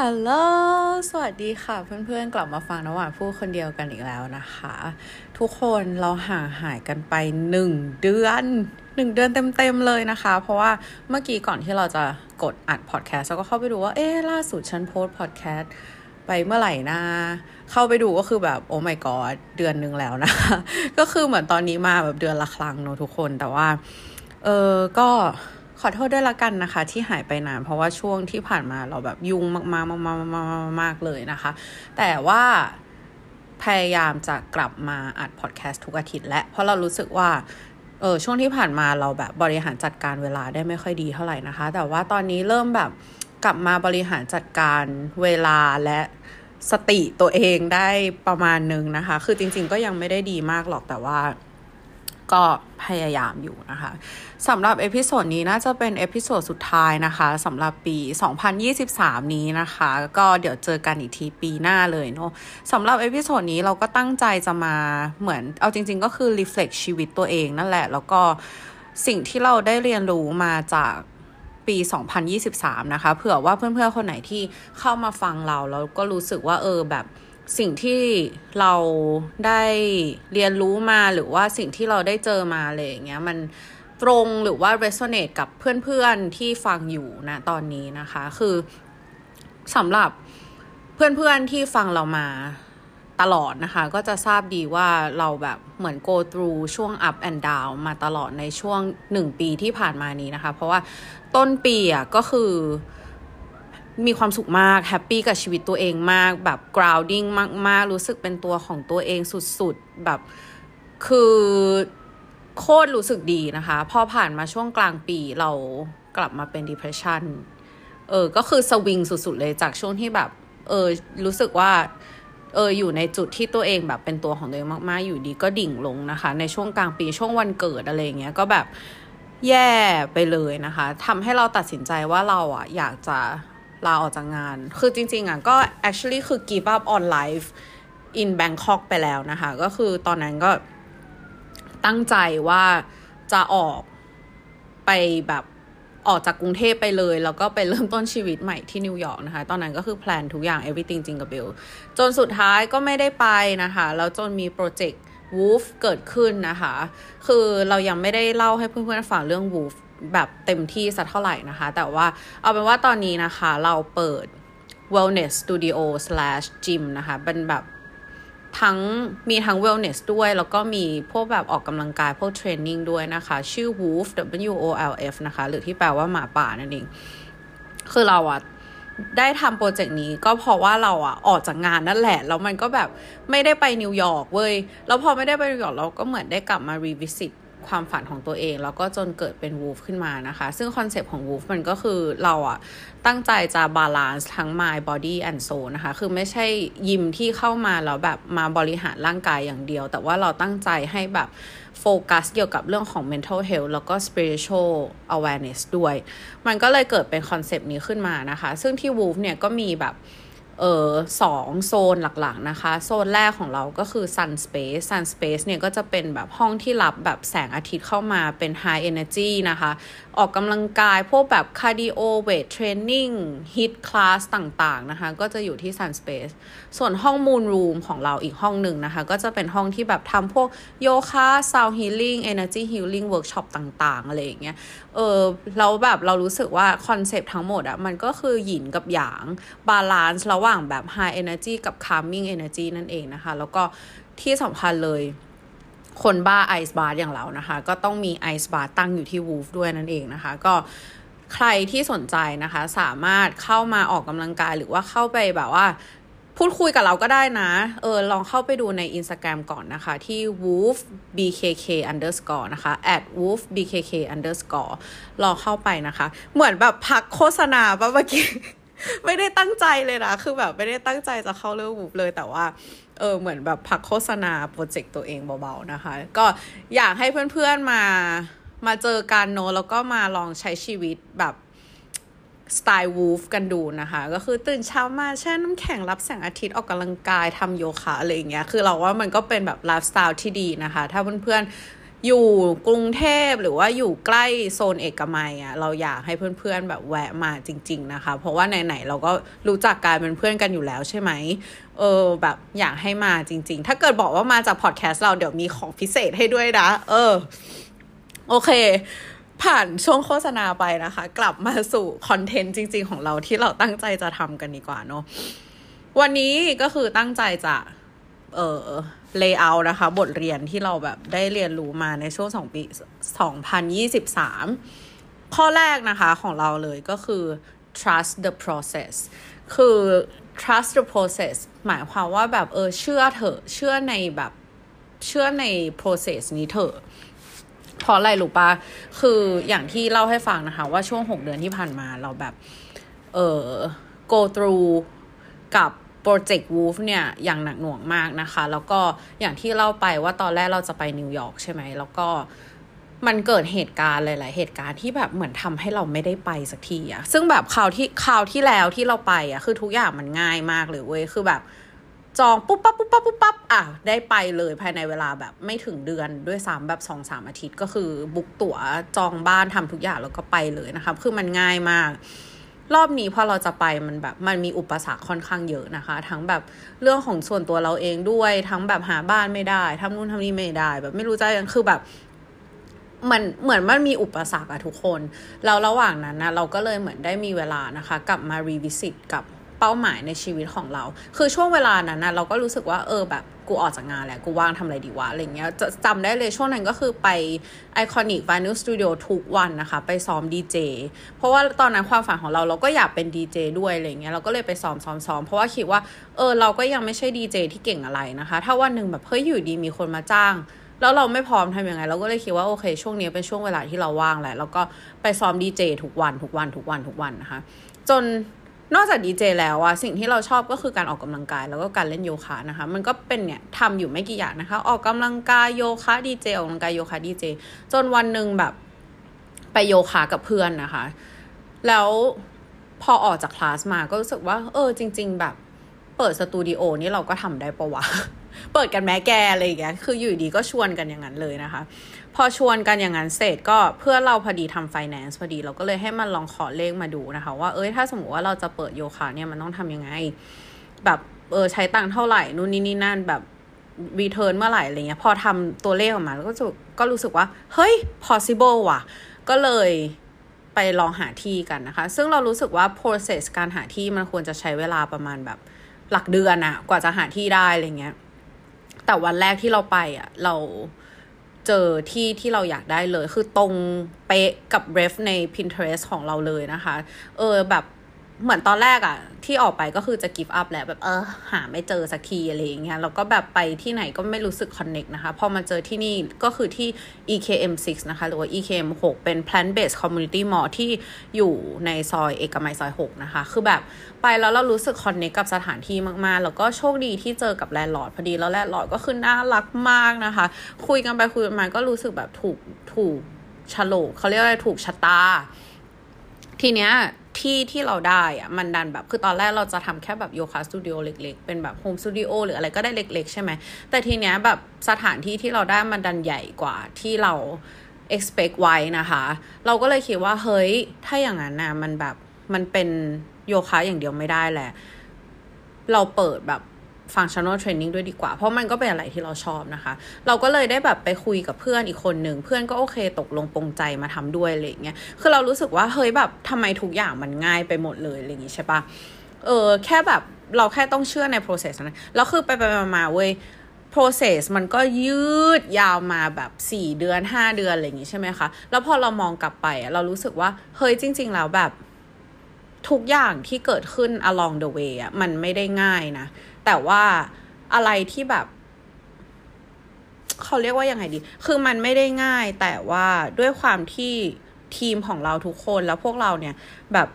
ฮัลโหล สวัสดีค่ะ เพื่อนๆ กลับมาฟังน้ำหวานพูดคนเดียวกันอีกแล้วนะคะ ทุกคนเราห่างหายกันไปหนึ่งเดือนหนึ่งเดือนเต็มๆเลยนะคะ เพราะว่าเมื่อกี้ก่อนที่เราจะกดอัดพอดแคสต์เราก็เข้าไปดูว่า เอ๊ล่าสุดฉันโพสพอดแคสต์ไปเมื่อไหร่นะเข้าไปดูก็คือแบบโอ้ my god เดือนหนึ่งแล้วนะคะก็คือเหมือนตอนนี้มาแบบเดือนละครั้งเนอะทุกคนแต่ว่า เออก็ ขอโทษด้วยละกันนะคะ ที่หายไปนาน เพราะว่าช่วงที่ผ่านมาเราแบบยุ่งมากๆมากๆมากๆเลยนะคะ แต่ว่าพยายามจะกลับมาอัดพอดแคสต์ทุกอาทิตย์และ เพราะเรารู้สึกว่าเออช่วงที่ผ่านมาเราแบบบริหารจัดการเวลาได้ไม่ค่อยดีเท่าไหร่นะคะ แต่ว่าตอนนี้เริ่มแบบกลับมาบริหารจัดการเวลาและสติตัวเองได้ประมาณนึงนะคะ คือจริง ๆ ก็ยังไม่ได้ดีมากหรอกแต่ว่า ก็พยายามอยู่นะคะสำหรับ episode นี้น่าจะเป็น episode สุดท้ายนะคะสำหรับปี 2023 นี้นะคะ ก็เดี๋ยวเจอกันอีกทีปีหน้าเลยเนาะสำหรับ episode นี้เราก็ตั้งใจจะมาเหมือนเอาจริง ๆ ก็คือ reflect ชีวิตตัวเองนั่นแหละ แล้วก็สิ่งที่เราได้เรียนรู้มาจากปี 2023 นะคะ เผื่อว่าเพื่อนๆ คนไหนที่เข้ามาฟังเราแล้วก็รู้สึกว่าเออแบบ สิ่งที่เราได้เรียนรู้มาหรือว่าสิ่งที่เราได้เจอมาอะไรอย่างเงี้ยมันตรงหรือว่า resonate กับเพื่อนๆที่ฟังอยู่นะตอนนี้นะคะ คือสำหรับเพื่อนๆที่ฟังเรามาตลอดนะคะ ก็จะทราบดีว่าเราแบบเหมือน go through ช่วง up and down มาตลอดในช่วงหนึ่งปีที่ผ่านมานี้นะคะ เพราะว่าต้นปีอะก็คือ มีความสุขมากแฮปปี้กับชีวิตตัวเองมาก แบบ grounding มาก ๆ รู้สึกเป็นตัวของตัวเองสุด ๆ แบบ คือโคตรรู้สึกดีนะคะ พอผ่านมาช่วงกลางปีเรากลับมาเป็น depression เออ ก็คือสวิงสุด ๆ เลยจากช่วงที่แบบ เออ รู้สึกว่า เออ อยู่ในจุดที่ตัวเองแบบเป็นตัวของตัวเองมาก ๆ อยู่ดีก็ดิ่งลงนะคะ ในช่วงกลางปีช่วงวันเกิดอะไรเงี้ย ก็แบบแย่ไปเลยนะคะทำให้เราตัดสินใจว่าเราอะอยากจะ ลาออกจากงาน คือจริง ๆอะก็ actually คือ give up on life in Bangkok ไปแล้วนะคะ ก็คือตอนนั้นก็ตั้งใจว่าจะออกไปแบบออกจากกรุงเทพไปเลย แล้วก็ไปเริ่มต้นชีวิตใหม่ที่นิวยอร์กนะคะ ตอนนั้นก็คือแพลนทุกอย่าง everything จริงกับเบลจนสุดท้ายก็ไม่ได้ไปนะคะ แล้วจนมีโปรเจกต์ Woof เกิดขึ้นนะคะ คือเรายังไม่ได้เล่าให้เพื่อนๆฟังเรื่อง Woof แบบเต็มที่สักเท่าไหร่นะคะ แต่ว่าเอาเป็นว่าตอนนี้นะคะเราเปิด wellness studio slash gym นะคะเป็นแบบทั้งมีทั้ง wellness ด้วย แล้วก็มีพวกแบบออกกำลังกายพวกเทรนนิ่งด้วยนะคะ ชื่อ Wolf W O L F นะคะ หรือที่แปลว่าหมาป่านั่นเอง คือเราอะได้ทำโปรเจกต์นี้ก็เพราะว่าเราอะออกจากงานนั่นแหละ แล้วมันก็แบบไม่ได้ไปนิวยอร์กเว้ย แล้วพอไม่ได้ไปนิวยอร์กเราก็เหมือนได้กลับมา revisit ความฝันของตัวเอง แล้วก็จนเกิดเป็น Woof ขึ้นมานะคะ ซึ่ง concept ของ Woof มันก็คือเราอะตั้งใจจะ balance ทั้ง mind body and soul นะคะ คือไม่ใช่ยิมที่เข้ามาแล้วแบบมาบริหารร่างกายอย่างเดียว แต่ว่าเราตั้งใจให้แบบโฟกัสเกี่ยวกับเรื่องของ mental health แล้วก็ spiritual awareness ด้วย มันก็เลยเกิดเป็น concept นี้ขึ้นมานะคะ ซึ่งที่ Woof เนี่ยก็มีแบบ เออสองโซนหลักๆนะคะ โซนแรกของเราก็คือ Sun Space Sun Space เนี่ยก็จะเป็นแบบห้องที่รับแบบแสงอาทิตย์เข้ามาเป็น High Energy นะคะ ออกกำลังกายพวกแบบ Cardio Weight Training Hit Class ต่างๆนะคะ ก็จะอยู่ที่ Sun Space ส่วนห้อง Moon Room ของเราอีกห้องหนึ่งนะคะ ก็จะเป็นห้องที่แบบทำพวกโยคะ Sound Healing Energy Healing Workshop ต่างๆ อะไรอย่างเงี้ย เออเราแบบเรารู้สึกว่าคอนเซปต์ทั้งหมดอะมันก็คือหยินกับหยางbalance ระหว่างแบบ high energy กับ calming energy นั่นเองนะคะ แล้วก็ที่สำคัญเลยคนบ้าไอซ์บาร์อย่างเรานะคะ ก็ต้องมีไอซ์บาร์ตั้งอยู่ที่ Woof ด้วยนั่นเองนะคะ ก็ใครที่สนใจนะคะ สามารถเข้ามาออกกำลังกายหรือว่าเข้าไปแบบว่า พูดคุยกับเราก็ได้นะ เออ ลองเข้าไปดูใน Instagram ก่อนนะคะ ที่ woof bkk underscore นะคะ at woof bkk underscore ลองเข้าไปนะคะ เหมือนแบบพักโฆษณาปะเมื่อกี้ไม่ได้ตั้งใจเลยนะ คือแบบไม่ได้ตั้งใจจะเข้าเรื่องวูฟเลยแต่ว่า เออ เหมือนแบบพักโฆษณาโปรเจกต์ตัวเองเบาๆนะคะ ก็อยากให้เพื่อนๆมา มาเจอกันโนแล้วก็มาลองใช้ชีวิตแบบ สไตล์วูฟกันดูนะคะ ก็คือตื่นเช้ามาแช่น้ำแข็งรับแสงอาทิตย์ออกกำลังกายทำโยคะอะไรอย่างเงี้ยคือเราว่ามันก็เป็นแบบไลฟ์สไตล์ที่ดีนะคะ ถ้าเพื่อนๆอยู่กรุงเทพหรือว่าอยู่ใกล้โซนเอกมัยอะ่ะเราอยากให้เพื่อนๆแบบแวะมาจริง ๆนะคะ เพราะว่าไหนๆเราก็รู้จักการเป็นเพื่อนกันอยู่แล้วใช่ไหมเออแบบอยากให้มาจริง ๆ ถ้าเกิดบอกว่ามาจากพอดแคสต์เราเดี๋ยวมีของพิเศษให้ด้วยนะเออโอเค ผ่านช่วงโฆษณาไปนะคะ กลับมาสู่คอนเทนต์จริง ๆ ของเราที่เราตั้งใจจะทำกันดีกว่าเนาะวันนี้ก็คือตั้งใจจะ เออ layer นะคะ บทเรียนที่เราแบบได้เรียนรู้มาในช่วงสองปีสองพันยี่สิบสามข้อแรกนะคะของเราเลยก็คือ trust the process คือ trust the process หมายความว่าแบบเออเชื่อเถอะ เชื่อในแบบเชื่อใน process นี้เถอะ เพราะอะไรรู้ปะคืออย่างที่เล่าให้ฟังนะคะ ว่าช่วงหกเดือนที่ผ่านมาเราแบบ เออ go through กับโปรเจกต์วูฟเนี่ย อย่างหนักหน่วงมากนะคะ แล้วก็อย่างที่เล่าไปว่าตอนแรกเราจะไปนิวยอร์กใช่ไหม แล้วก็มันเกิดเหตุการณ์หลาย ๆ เหตุการณ์ที่แบบเหมือนทำให้เราไม่ได้ไปสักทีอะซึ่งแบบคราวที่คราวที่แล้วที่เราไปอะคือทุกอย่างมันง่ายมากเลยเว้ย คือแบบ จองปุ๊บปั๊บปุ๊บปั๊บปุ๊บปั๊บอะได้ไปเลยภายในเวลาแบบไม่ถึงเดือนด้วยซ้ำแบบสองสามอาทิตย์ก็คือ book ตั๋วจองบ้านทำทุกอย่างแล้วก็ไปเลยนะคะคือมันง่ายมาก รอบนี้พอเราจะไปมันแบบมันมีอุปสรรคค่อนข้างเยอะนะคะ ทั้งแบบเรื่องของส่วนตัวเราเองด้วย ทั้งแบบหาบ้านไม่ได้ทำนู่นทำนี่ไม่ได้ แบบไม่รู้จะยังคือแบบมันเหมือนมันมีอุปสรรคอะทุกคนแล้วระหว่างนั้นนะเราก็เลยเหมือนได้มีเวลานะคะ กลับมา revisit กับ เป้าหมายในชีวิตของเรา คือช่วงเวลานั้นนะเราก็รู้สึกว่าเออแบบกูออกจากงานแล้วกูว่างทำอะไรดีวะอะไรเงี้ยจะจำได้เลยช่วงนั้นก็คือไป Iconic Vinyl Studio ทุกวันนะคะ ไปซ้อมดีเจเพราะว่าตอนนั้นความฝันของเราเราก็อยากเป็นดีเจด้วยอะไรเงี้ยเราก็เลยไปซ้อมซ้อมซ้อมเพราะว่าคิดว่าเออเราก็ยังไม่ใช่ดีเจที่เก่งอะไรนะคะ ถ้าวันหนึ่งแบบเฮ้ยอยู่ดีมีคนมาจ้างแล้วเราไม่พร้อมทำยังไง เราก็เลยคิดว่าโอเค ช่วงนี้เป็นช่วงเวลาที่เราว่างแหละแล้วก็ไปซ้อมดีเจทุกวันทุกวันทุกวันทุกวันนะคะ จน นอกจากดีเจแล้วอะสิ่งที่เราชอบก็คือการออกกำลังกายแล้วก็การเล่นโยคะนะคะ มันก็เป็นเนี่ยทำอยู่ไม่กี่อย่างนะคะ ออกกำลังกายโยคะดีเจออกกำลังกายโยคะดีเจจนวันหนึ่งแบบไปโยคะกับเพื่อนนะคะ แล้วพอออกจากคลาสมาก็รู้สึกว่า เออ จริง ๆ แบบเปิดสตูดิโอนี่เราก็ทำได้ปะวะ เปิดกันแม้แกอะไรอย่างเงี้ยคืออยู่ดีก็ชวนกันอย่างนั้นเลยนะคะ พอชวนกันอย่างนั้นเสร็จก็เพื่อเราพอดีทำไฟแนนซ์พอดีเราก็เลยให้มันลองขอเลขมาดูนะคะ ว่าเอ้ยถ้าสมมติว่าเราจะเปิดโยคะเนี่ยมันต้องทำยังไง แบบเออใช้ตังค์เท่าไหร่นู่นนี่นี่นั่นแบบรีเทิร์นเมื่อไหร่อะไรเงี้ยพอทำตัวเลขออกมาแล้วก็จะก็รู้สึกว่า เฮ้ย possible ว่ะ ก็เลยไปลองหาที่กันนะคะ ซึ่งเรารู้สึกว่า process การหาที่มันควรจะใช้เวลาประมาณแบบหลักเดือนอะกว่าจะหาที่ได้อะไรเงี้ยแต่วันแรกที่เราไปอะเรา เจอที่ที่เราอยากได้เลย คือตรงเป๊ะกับเรฟใน Pinterest ของเราเลยนะคะ เออแบบ เหมือนตอนแรกอะที่ออกไปก็คือจะ give up แหละแบบเออหาไม่เจอสักทีอะไรอย่างเงี้ยแล้วก็แบบไปที่ไหนก็ไม่รู้สึก connect นะคะ พอมาเจอที่นี่ก็คือที่ EKM 6นะคะ หรือว่า EKM 6เป็น plant based community mall ที่อยู่ในซอยเอกมัยซอย 6 นะคะ คือแบบไปแล้วเรารู้สึก connect กับสถานที่มากๆ แล้วก็โชคดีที่เจอกับ landlord พอดีแล้ว landlord ก็คือน่ารักมากนะคะ คุยกันไปคุยกันมาก็รู้สึกแบบถูกถูกโฉลกเขาเรียกอะไรถูกชะตา ทีเนี้ย ที่ที่เราได้อะมันดันแบบคือตอนแรกเราจะทำแค่แบบโยคะสตูดิโอเล็ก ๆ เป็นแบบ home สตูดิโอหรืออะไรก็ได้เล็ก ๆ ใช่ไหม แต่ทีเนี้ยแบบสถานที่ที่เราได้มันดันใหญ่กว่าที่เรา expect ไว้นะคะ เราก็เลยคิดว่าเฮ้ย ถ้าอย่างนั้นนะมันแบบมันเป็นโยคะอย่างเดียวไม่ได้แหละ เราเปิดแบบ functional training ด้วยดีกว่า เพราะมันก็เป็นอะไรที่เราชอบนะคะ เราก็เลยได้แบบไปคุยกับเพื่อนอีกคนหนึ่ง เพื่อนก็โอเคตกลงปรงใจมาทำด้วยอะไรเงี้ยคือเรารู้สึกว่าเฮ้ยแบบทำไมทุกอย่างมันง่ายไปหมดเลยอะไรอย่างงี้ใช่ปะเออแค่แบบเราแค่ต้องเชื่อใน process นะแล้วคือไปไปมาเว้ย process มันก็ยืดยาวมาแบบสี่เดือนห้าเดือนอะไรอย่างงี้ใช่ไหมคะ แล้วพอเรามองกลับไปเรารู้สึกว่าเฮ้ยจริง ๆ แล้วแบบ ทุกอย่างที่เกิดขึ้น along the way อะมันไม่ได้ง่ายนะ แต่ว่าอะไรที่แบบ เขาเรียกว่ายังไงดี คือมันไม่ได้ง่าย แต่ว่าด้วยความที่ทีมของเราทุกคนแล้วพวกเราเนี่ยแบบ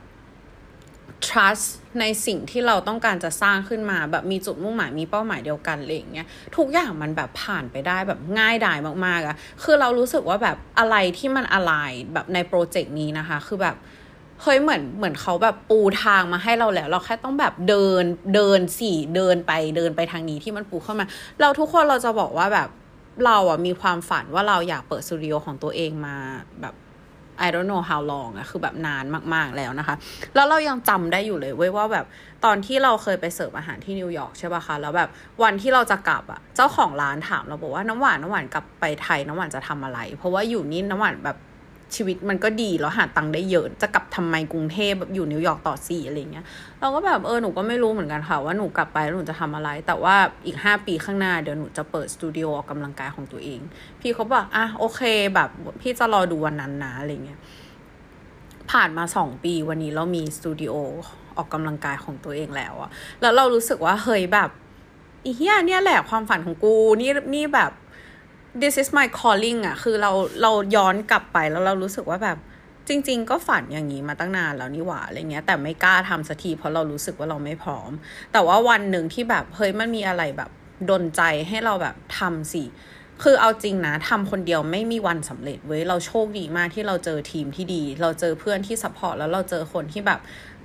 trust ในสิ่งที่เราต้องการจะสร้างขึ้นมา แบบมีจุดมุ่งหมายมีเป้าหมายเดียวกันอะไรอย่างเงี้ยทุกอย่างมันแบบผ่านไปได้แบบง่ายดายมากๆอะคือเรารู้สึกว่าแบบอะไรที่มันอะไรแบบในโปรเจกต์นี้นะคะ คือแบบ เฮ้ยเหมือนเหมือนเขาแบบปูทางมาให้เราแล้ว เราแค่ต้องแบบเดินเดินสี่เดินไปเดินไปทางนี้ที่มันปูเข้ามา เราทุกคนเราจะบอกว่าแบบเราอะมีความฝันว่าเราอยากเปิดสตูดิโอของตัวเองมาแบบ I don't know how long อะคือแบบนานมาก ๆ แล้วนะคะ แล้วเรายังจำได้อยู่เลยเว้ยว่าแบบตอนที่เราเคยไปเสิร์ฟอาหารที่นิวยอร์กใช่ป่ะคะ แล้วแบบวันที่เราจะกลับอะเจ้าของร้านถามเราบอกว่าน้ำหวานน้ำหวานกลับไปไทยน้ำหวานจะทำอะไร เพราะว่าอยู่นี่น้ำหวานแบบ ชีวิตมันก็ดีแล้วหาตังค์ได้เยอะจะกลับทำไมกรุงเทพแบบอยู่นิวยอร์กต่อสิอะไรเงี้ยเราก็แบบเออหนูก็ไม่รู้เหมือนกันค่ะว่าหนูกลับไปแล้วหนูจะทำอะไร แต่ว่าอีกห้าปีข้างหน้าเดี๋ยวหนูจะเปิดสตูดิโอออกกำลังกายของตัวเอง พี่เขาบอกอะโอเคแบบพี่จะรอดูวันนั้นนะอะไรเงี้ยผ่านมาสองปีวันนี้เรามีสตูดิโอออกกำลังกายของตัวเองแล้วอะแล้วเรารู้สึกว่าเฮ้ยแบบอีเฮียเนี่ยแหละความฝันของกูนี่นี่แบบ this is my calling อะคือเราเราย้อนกลับไปแล้วเรารู้สึกว่าแบบจริง ๆ ก็ฝันอย่างนี้มาตั้งนานแล้วนี่หว่าอะไรเงี้ยแต่ไม่กล้าทำสักทีเพราะเรารู้สึกว่าเราไม่พร้อม แต่ว่าวันหนึ่งที่แบบเฮ้ยมันมีอะไรแบบดลใจให้เราแบบทำสิคือเอาจริงนะทำคนเดียวไม่มีวันสำเร็จเว้ยเราโชคดีมากที่เราเจอทีมที่ดี เราเจอเพื่อนที่ support แล้วเราเจอคนที่แบบ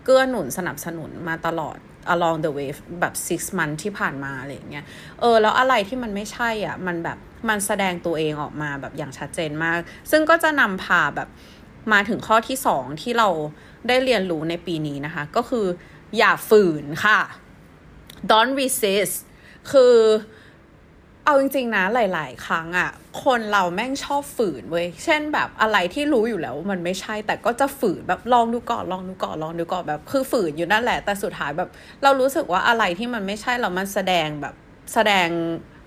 เกื้อหนุนสนับสนุนมาตลอด along the way แบบ six month ที่ผ่านมาอะไรเงี้ย เออ แล้วอะไรที่มันไม่ใช่อะ มันแบบ มันแสดงตัวเองออกมาแบบอย่างชัดเจนมาก ซึ่งก็จะนำพาแบบมาถึงข้อที่สองที่เราได้เรียนรู้ในปีนี้นะคะ ก็คืออย่าฝืนค่ะ don't resist คือ เอาจริงๆนะหลาย ๆ ครั้งอะคนเราแม่งชอบฝืนเว้ยเช่นแบบอะไรที่รู้อยู่แล้วมันไม่ใช่แต่ก็จะฝืนแบบลองดูก่อนลองดูก่อนลองดูก่อนแบบ คือฝืนอยู่นั่นแหละ แต่สุดท้ายแบบ เรารู้สึกว่าอะไรที่มันไม่ใช่เรามันแสดงแบบแสดง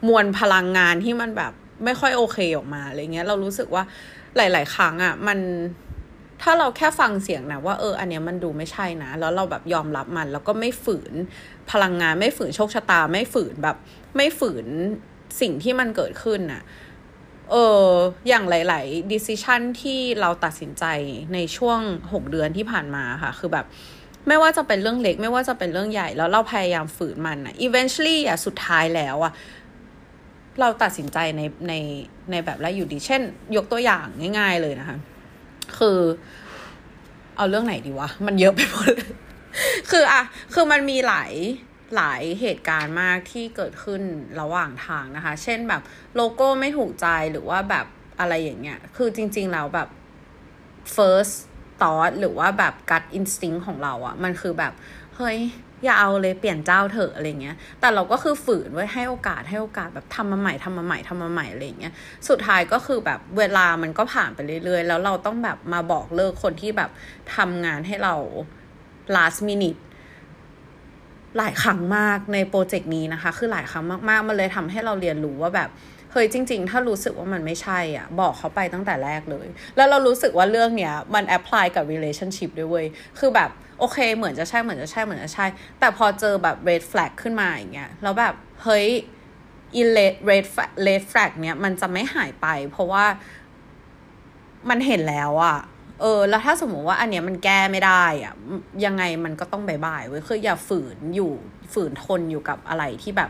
มวลพลังงานที่มันแบบไม่ค่อยโอเคออกมาอะไรเงี้ยเรารู้สึกว่าหลาย ๆ ครั้งอะมันถ้าเราแค่ฟังเสียงนะว่าเอออันเนี้ยมันดูไม่ใช่นะ แล้วเราแบบยอมรับมัน แล้วก็ไม่ฝืนพลังงานไม่ฝืนโชคชะตาไม่ฝืนแบบ ไม่ฝืน สิ่งที่มันเกิดขึ้นน่ะ เออ อย่างหลาย ๆ decision ที่เราตัดสินใจในช่วงหกเดือนที่ผ่านมาค่ะ คือแบบ ไม่ว่าจะเป็นเรื่องเล็ก ไม่ว่าจะเป็นเรื่องใหญ่ แล้วเราพยายามฝืนมันอะ eventually อะสุดท้ายแล้วอะเราตัดสินใจในในในแบบแรกอยู่ดี เช่น ยกตัวอย่างง่าย ๆ เลยนะคะ คือ เอาเรื่องไหนดีวะ มันเยอะไปหมด คืออะคือมันมีหลาย หลายเหตุการณ์มากที่เกิดขึ้นระหว่างทางนะคะ เช่นแบบโลโก้ไม่ถูกใจหรือว่าแบบอะไรอย่างเงี้ย คือจริง ๆ แล้วแบบ first thought หรือว่าแบบ gut instinct ของเราอะมันคือแบบเฮ้ยอย่าเอาเลยเปลี่ยนเจ้าเถอะอะไรเงี้ย แต่เราก็คือฝืนไว้ให้โอกาสให้โอกาสแบบทำมาใหม่ทำมาใหม่ทำมาใหม่อะไรเงี้ย สุดท้ายก็คือแบบเวลามันก็ผ่านไปเรื่อยๆ แล้วเราต้องแบบมาบอกเลิกคนที่แบบทำงานให้เรา last minute หลายครั้งมากในโปรเจกต์นี้นะคะ คือหลายครั้งมากๆ มันเลยทำให้เราเรียนรู้ว่าแบบเฮ้ยจริง ๆ ถ้ารู้สึกว่ามันไม่ใช่อะ บอกเขาไปตั้งแต่แรกเลย แล้วเรารู้สึกว่าเรื่องเนี้ยมัน apply กับ relationship ด้วยเว้ย คือแบบโอเค เหมือนจะใช่เหมือนจะใช่เหมือนจะใช่ แต่พอเจอแบบ red flag ขึ้นมาอย่างเงี้ยแล้วแบบเฮ้ย i n red red flag เนี้ยมันจะไม่หายไป เพราะว่ามันเห็นแล้วอะ เออแล้วถ้าสมมติว่าอันเนี้ยมันแก้ไม่ได้อะยังไงมันก็ต้องบายบายเว้ยคืออย่าฝืนอยู่ฝืนทนอยู่กับอะไรที่แบบ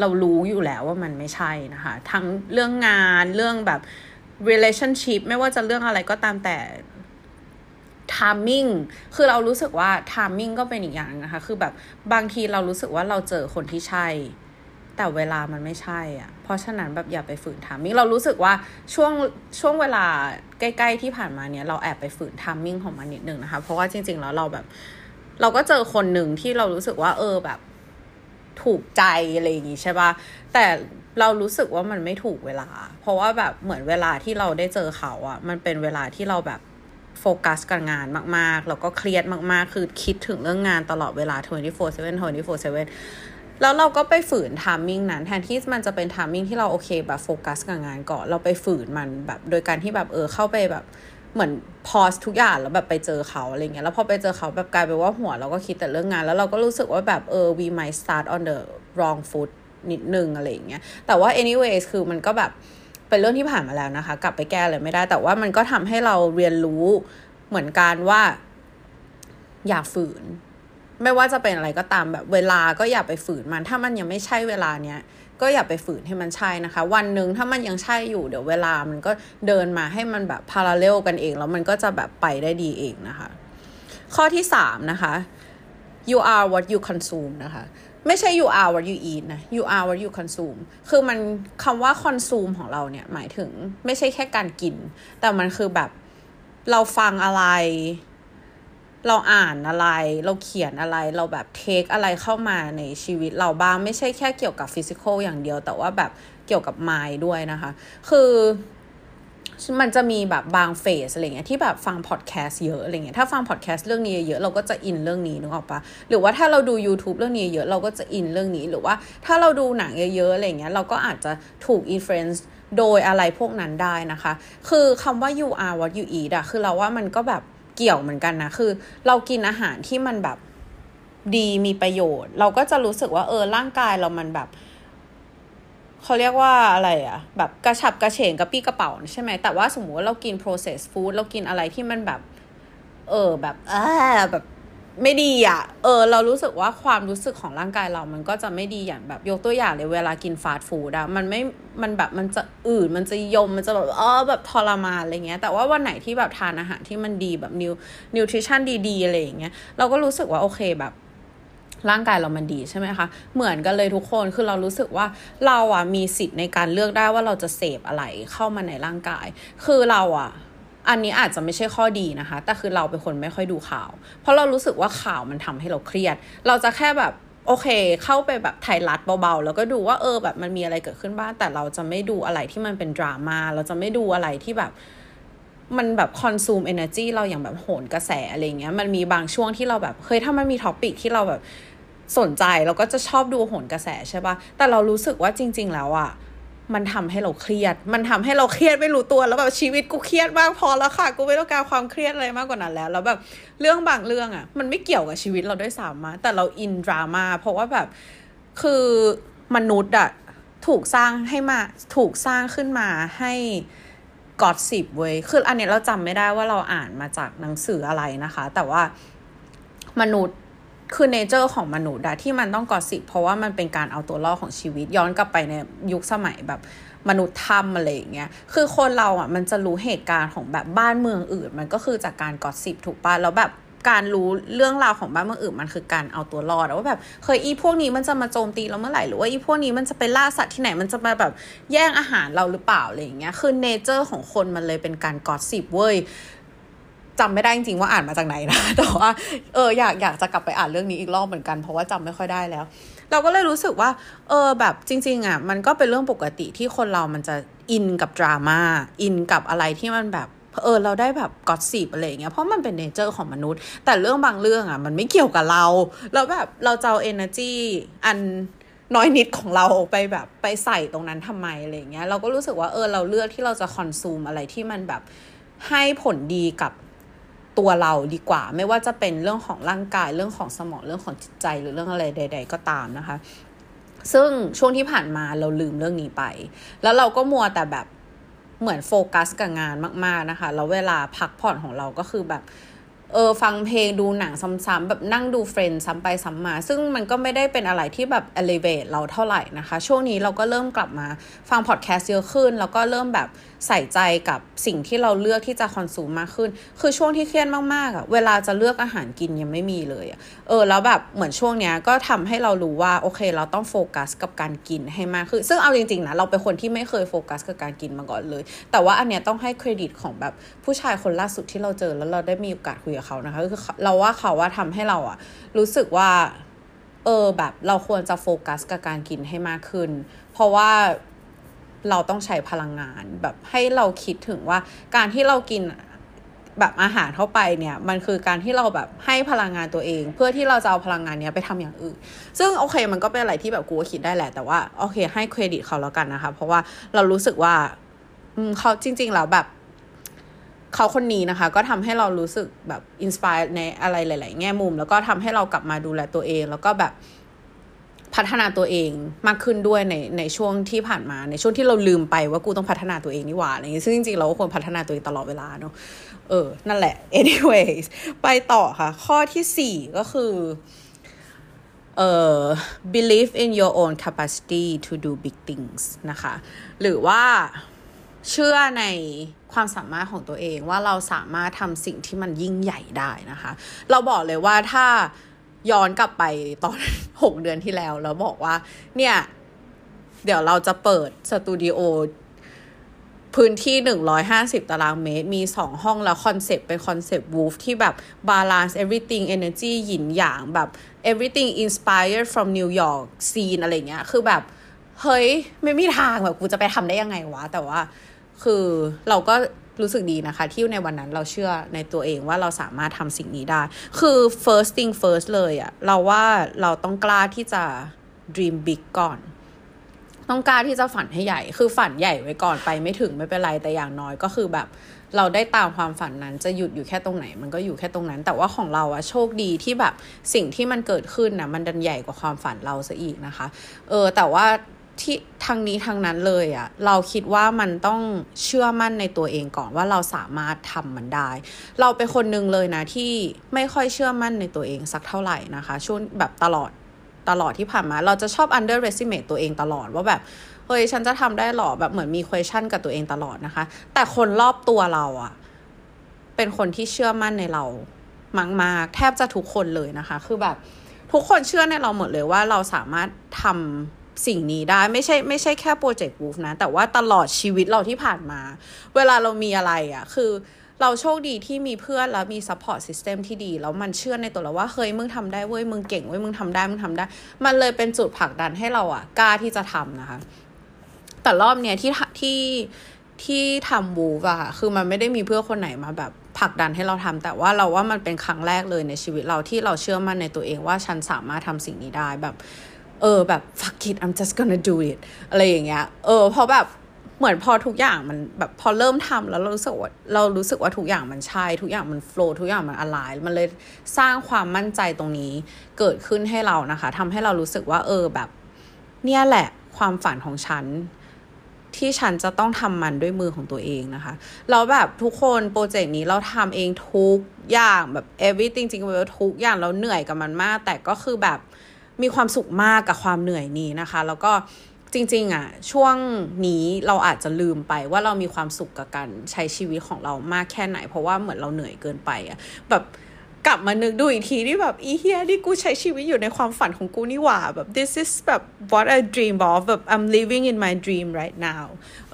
เรารู้อยู่แล้วว่ามันไม่ใช่นะคะ ทั้งเรื่องงานเรื่องแบบ relationship ไม่ว่าจะเรื่องอะไรก็ตามแต่ timing คือเรารู้สึกว่า timing ก็เป็นอีกอย่างนะคะ คือแบบบางทีเรารู้สึกว่าเราเจอคนที่ใช่ แต่เวลามันไม่ใช่อะ เพราะฉะนั้นแบบอย่าไปฝืน timing เรารู้สึกว่าช่วงช่วงเวลาใกล้ ๆ ที่ผ่านมาเนี้ยเราแอบไปฝืน timing ของมันนิดนึงนะคะ เพราะว่าจริง ๆ แล้วเราแบบ เราก็เจอคนหนึ่งที่เรารู้สึกว่า เออแบบถูกใจอะไรอย่างงี้ใช่ป่ะแต่เรารู้สึกว่ามันไม่ถูกเวลา เพราะว่าแบบเหมือนเวลาที่เราได้เจอเขาอะมันเป็นเวลาที่เราแบบโฟกัสกับงานมาก ๆ แล้วก็เครียดมาก ๆ คือคิดถึงเรื่องงานตลอดเวลา 24/7 24/7 แล้วเราก็ไปฝืน timing นั้นแทนที่มันจะเป็น timing ที่เราโอเคแบบโฟกัสกับงานก่อนเราไปฝืนมันแบบโดยการที่แบบเออเข้าไปแบบเหมือน pause ทุกอย่างแล้วแบบไปเจอเขาอะไรเงี้ยแล้วพอไปเจอเขาแบบกลายเป็นว่าหัวเราก็คิดแต่เรื่องงาน แล้วเราก็รู้สึกว่าแบบเออ we might start on the wrong foot นิดนึงอะไรเงี้ยแต่ว่า anyways คือมันก็แบบเป็นเรื่องที่ผ่านมาแล้วนะคะ กลับไปแก้เลยไม่ได้ แต่ว่ามันก็ทำให้เราเรียนรู้เหมือนกันว่า อย่าฝืน ไม่ว่าจะเป็นอะไรก็ตามแบบเวลาก็อย่าไปฝืนมัน ถ้ามันยังไม่ใช่เวลาเนี้ยก็อย่าไปฝืนให้มันใช่นะคะ วันหนึ่งถ้ามันยังใช่อยู่เดี๋ยวเวลามันก็เดินมาให้มันแบบพาราเลลกันเอง แล้วมันก็จะแบบไปได้ดีเองนะคะ ข้อที่สามนะคะ you are what you consume นะคะไม่ใช่ you are what you eat นะ you are what you consume คือมันคำว่า consume ของเราเนี่ย หมายถึงไม่ใช่แค่การกิน แต่มันคือแบบเราฟังอะไร เราอ่านอะไร เราเขียนอะไร เราแบบเทคอะไรเข้ามาในชีวิตเราบ้างไม่ใช่แค่เกี่ยวกับฟิสิกอลอย่างเดียว แต่ว่าแบบเกี่ยวกับไมล์ด้วยนะคะ คือมันจะมีแบบบาง phase อะไรเงี้ยที่แบบฟังพอดแคสต์เยอะอะไรเงี้ยถ้าฟังพอดแคสต์เรื่องนี้เยอะเราก็จะอินเรื่องนี้นึกออกปะหรือว่าถ้าเราดู YouTube เรื่องนี้เยอะเราก็จะอินเรื่องนี้ หรือว่าถ้าเราดูหนังเยอะๆอะไรเงี้ยเราก็อาจจะถูก influence โดยอะไรพวกนั้นได้นะคะ คือคำว่า you are what you eat อะคือเราว่ามันก็แบบ เกี่ยวเหมือนกันนะ คือ เรากินอาหารที่มันแบบดีมีประโยชน์ เราก็จะรู้สึกว่าเออร่างกายเรามันแบบเขาเรียกว่าอะไรอะแบบกระฉับกระเฉงกระปี้กระเป๋าใช่ไหมแต่ว่าสมมติว่าเรากิน processed food เรากินอะไรที่มันแบบ เออแบบอ่าแบบ ไม่ดีอะเออ เรารู้สึกว่าความรู้สึกของร่างกายเรามันก็จะไม่ดีอย่างแบบยกตัวอย่างเลยเวลากินฟาสต์ฟู้ดอะมันไม่ มันแบบมันจะอืด มันจะยม มันจะแบบเออแบบทรมานอะไรเงี้ย แต่ว่าวันไหนที่แบบทานอาหารที่มันดีแบบนิวนิวทริชั่นดีๆอะไรอย่างเงี้ย เราก็รู้สึกว่าโอเคแบบร่างกายเรามันดีใช่ไหมคะ เหมือนกันเลยทุกคน คือเรารู้สึกว่าเราอะมีสิทธิ์ในการเลือกได้ว่าเราจะเสพอะไรเข้ามาในร่างกาย คือเราอะ อันนี้อาจจะไม่ใช่ข้อดีนะคะ แต่คือเราเป็นคนไม่ค่อยดูข่าว เพราะเรารู้สึกว่าข่าวมันทำให้เราเครียด เราจะแค่แบบโอเค เข้าไปแบบไทยรัฐเบาๆ แล้วก็ดูว่าเออแบบมันมีอะไรเกิดขึ้นบ้าง แต่เราจะไม่ดูอะไรที่มันเป็นดราม่า เราจะไม่ดูอะไรที่แบบมันแบบ consume energy เราอย่างแบบโหนกระแสอะไรเงี้ย มันมีบางช่วงที่เราแบบเฮ้ยถ้ามันมี topic ที่เราแบบสนใจเราก็จะชอบดูโหนกระแสใช่ปะแต่เรารู้สึกว่าจริง ๆ แล้วอะ มันทำให้เราเครียด มันทำให้เราเครียดไม่รู้ตัว แล้วแบบชีวิตกูเครียดมากพอแล้วค่ะ กูไม่ต้องการความเครียดอะไรมากกว่านั้นแล้ว แล้วแบบเรื่องบางเรื่องอะมันไม่เกี่ยวกับชีวิตเราด้วยซ้ำมาแต่เราอินดราม่าเพราะว่าแบบคือมนุษย์อะถูกสร้างให้มาถูกสร้างขึ้นมาให้กอดสิบเว้ย คืออันนี้เราจำไม่ได้ว่าเราอ่านมาจากหนังสืออะไรนะคะ แต่ว่ามนุษย์ คือ nature ของมนุษย์อะที่มันต้อง gossip เพราะว่ามันเป็นการเอาตัวรอดของชีวิตย้อนกลับไปในยุคสมัยแบบมนุษย์ถ้ำอะไรอย่างเงี้ย คือคนเราอะมันจะรู้เหตุการณ์ของแบบบ้านเมืองอื่น มันก็คือจากการ gossip ถูกปะแล้วแบบการรู้เรื่องราวของบ้านเมืองอื่นมันคือการเอาตัวรอดว่าแบบเฮ้ยอีพวกนี้มันจะมาโจมตีเราเมื่อไหร่หรือว่าอีพวกนี้มันจะไปล่าสัตว์ที่ไหนมันจะมาแบบแย่งอาหารเราหรือเปล่าอะไรอย่างเงี้ยคือ nature ของคนมันเลยเป็นการ gossip เว้ย จำไม่ได้จริงๆว่าอ่านมาจากไหนนะแต่ว่าเอออยากอยากจะกลับไปอ่านเรื่องนี้อีกรอบเหมือนกันเพราะว่าจำไม่ค่อยได้แล้ว เราก็เลยรู้สึกว่า เออแบบจริง ๆอะมันก็เป็นเรื่องปกติที่คนเรามันจะอินกับดราม่าอินกับอะไรที่มันแบบเออเราได้แบบ gossip อะไรเงี้ยเพราะมันเป็น nature ของมนุษย์ แต่เรื่องบางเรื่องอะมันไม่เกี่ยวกับเรา แล้วแบบเราจะเอา energy อันน้อยนิดของเราไปแบบไปใส่ตรงนั้นทำไมอะไรเงี้ยเราก็รู้สึกว่าเออเราเลือกที่เราจะ consume อะไรที่มันแบบให้ผลดีกับ ตัวเราดีกว่า ไม่ว่าจะเป็นเรื่องของร่างกายเรื่องของสมองเรื่องของจิตใจหรือเรื่องอะไรใด ๆ ก็ตามนะคะ ซึ่งช่วงที่ผ่านมาเราลืมเรื่องนี้ไป แล้วเราก็มัวแต่แบบเหมือนโฟกัสกับงานมาก ๆนะคะ แล้วเวลาพักผ่อนของเราก็คือแบบเออฟังเพลงดูหนังซ้ำๆแบบนั่งดู Friends ซ้ำไปซ้ำมา ซึ่งมันก็ไม่ได้เป็นอะไรที่แบบ elevate เราเท่าไหร่นะคะ ช่วงนี้เราก็เริ่มกลับมาฟังพอดแคสต์เยอะขึ้น แล้วก็เริ่มแบบ ใส่ใจกับสิ่งที่เราเลือกที่จะ consume มากขึ้น คือช่วงที่เครียดมากๆอะ่ะ เวลาจะเลือกอาหารกินยังไม่มีเลยอะ่ะ เออ แล้วแบบเหมือนช่วงเนี้ยก็ทำให้เรารู้ว่าโอเค เราต้องโฟกัสกับการกินให้มากขึ้น ซึ่งเอาจริงๆนะเราเป็นคนที่ไม่เคยโฟกัสกับการกินมาก่อนเลย แต่ว่าอันเนี้ยต้องให้เครดิตของแบบผู้ชายคนล่าสุดที่เราเจอแล้วเราได้มีโอกาสคุยกับเขานะคะคือเราว่าเขาว่าทำให้เราอะรู้สึกว่า เออแบบเราควรจะโฟกัสกับการกินให้มากขึ้น เพราะว่า เราต้องใช้พลังงาน แบบให้เราคิดถึงว่าการที่เรากินแบบอาหารเข้าไปเนี่ยมันคือการที่เราแบบให้พลังงานตัวเอง เพื่อที่เราจะเอาพลังงานเนี้ยไปทำอย่างอื่น ซึ่งโอเคมันก็เป็นอะไรที่แบบกูก็คิดได้แหละ แต่ว่าโอเคให้เครดิตเขาแล้วกันนะคะ เพราะว่าเรารู้สึกว่าอืมเขาจริงๆแล้วแบบเขาคนนี้นะคะ ก็ทำให้เรารู้สึกแบบ inspire ในอะไรหลาย ๆ แง่มุม แล้วก็ทำให้เรากลับมาดูแลตัวเอง แล้วก็แบบ พัฒนาตัวเองมากขึ้นด้วยในในช่วงที่ผ่านมาในช่วงที่เราลืมไปว่ากูต้องพัฒนาตัวเองนี่หว่าอะไรอย่างเงี้ยซึ่งจริงๆเราก็ควรพัฒนาตัวเองตลอดเวลาเนาะเออ นั่นแหละ anyways ไปต่อค่ะ ข้อที่สี่ก็คือเอ่อ believe in your own capacity to do big things นะคะ หรือว่าเชื่อในความสามารถของตัวเองว่าเราสามารถทำสิ่งที่มันยิ่งใหญ่ได้นะคะ เราบอกเลยว่าถ้า ย้อนกลับไปตอนหกเดือนที่แล้ว แล้วบอกว่า เนี่ย เดี๋ยวเราจะเปิดสตูดิโอพื้นที่หนึ่งร้อยห้าสิบตารางเมตร มีสองห้องแล้วคอนเซปต์เป็นคอนเซปต์วูฟที่แบบ balance everything energy หยินหยางแบบ everything inspired from New York scene อะไรเงี้ย คือแบบ เฮ้ย ไม่มีทางแบบกูจะไปทำได้ยังไงวะ แต่ว่า คือเราก็ รู้สึกดีนะคะ ที่ในวันนั้นเราเชื่อในตัวเองว่าเราสามารถทำสิ่งนี้ได้ คือ first thing first เลยอะเราว่าเราต้องกล้าที่จะ dream big ก่อน ต้องกล้าที่จะฝันให้ใหญ่ คือฝันใหญ่ไว้ก่อนไปไม่ถึงไม่เป็นไรแต่อย่างน้อยก็คือแบบ เราได้ตามความฝันนั้นจะหยุดอยู่แค่ตรงไหน มันก็อยู่แค่ตรงนั้น แต่ว่าของเราอะโชคดีที่แบบสิ่งที่มันเกิดขึ้นนะมันดันใหญ่กว่าความฝันเราซะอีกนะคะ เออแต่ว่า ที่ทางนี้ทางนั้นเลยอะเราคิดว่ามันต้องเชื่อมั่นในตัวเองก่อนว่าเราสามารถทำมันได้ เราเป็นคนหนึ่งเลยนะที่ไม่ค่อยเชื่อมั่นในตัวเองสักเท่าไหร่นะคะ ช่วงแบบตลอดตลอดที่ผ่านมา เราจะชอบ underestimate ตัวเองตลอดว่าแบบเฮ้ยฉันจะทำได้หรอแบบเหมือนมี question กับตัวเองตลอดนะคะ แต่คนรอบตัวเราอะเป็นคนที่เชื่อมั่นในเรามากๆแทบจะทุกคนเลยนะคะ คือแบบทุกคนเชื่อในเราหมดเลยว่าเราสามารถทำ สิ่งนี้ได้ไม่ใช่ไม่ใช่แค่โปรเจกต์วูฟนะ แต่ว่าตลอดชีวิตเราที่ผ่านมา เวลาเรามีอะไรอะ่ะ คือเราโชคดีที่มีเพื่อนแล้วมี support system ที่ดี แล้วมันเชื่อในตัวเราว่าเฮ้ยมึงทำได้เว้ยมึงเก่งเว้ยมึงทำได้มึงทำได้ มันเลยเป็นจุดผลักดันให้เราอะ่ะกล้าที่จะทำนะคะ แต่รอบเนี้ยที่ที่ที่ทำวูฟอะค่ะคือมันไม่ได้มีเพื่อนคนไหนมาแบบผลักดันให้เราทำแต่ว่าเราว่ามันเป็นครั้งแรกเลยในชีวิตเราที่เราเชื่อมั่นในตัวเองว่าฉันสามารถทำสิ่งนี้ได้แบบ เออแบบ fuck it I'm just gonna do it อะไรอย่างเงี้ย เออเพราะแบบเหมือนพอทุกอย่างมันแบบพอเริ่มทำแล้วเรารู้สึกว่าเรารู้สึกว่าทุกอย่างมันใช่ ทุกอย่างมันโฟล์ทุกอย่างมันอลายมันเลยสร้างความมั่นใจตรงนี้เกิดขึ้นให้เรานะคะทำให้เรารู้สึกว่า เออแบบ เนี่ยแหละความฝันของฉัน ที่ฉันจะต้องทำมันด้วยมือของตัวเองนะคะแล้วแบบทุกคนโปรเจกต์นี้เราทำเองทุกอย่างแบบ everything จริงๆแล้วทุกอย่างเราเหนื่อยกับมันมาก แต่ก็คือแบบ มีความสุขมากกับความเหนื่อยนี้นะคะ แล้วก็จริงๆอะช่วงนี้เราอาจจะลืมไปว่าเรามีความสุขกับการใช้ชีวิตของเรามากแค่ไหน เพราะว่าเหมือนเราเหนื่อยเกินไปอะแบบกลับมานึกดูอีกทีที่แบบอีเฮียที่กูใช้ชีวิตอยู่ในความฝันของกูนี่หว่าแบบ this is แบบ what I dream of แบบ I'm living in my dream right now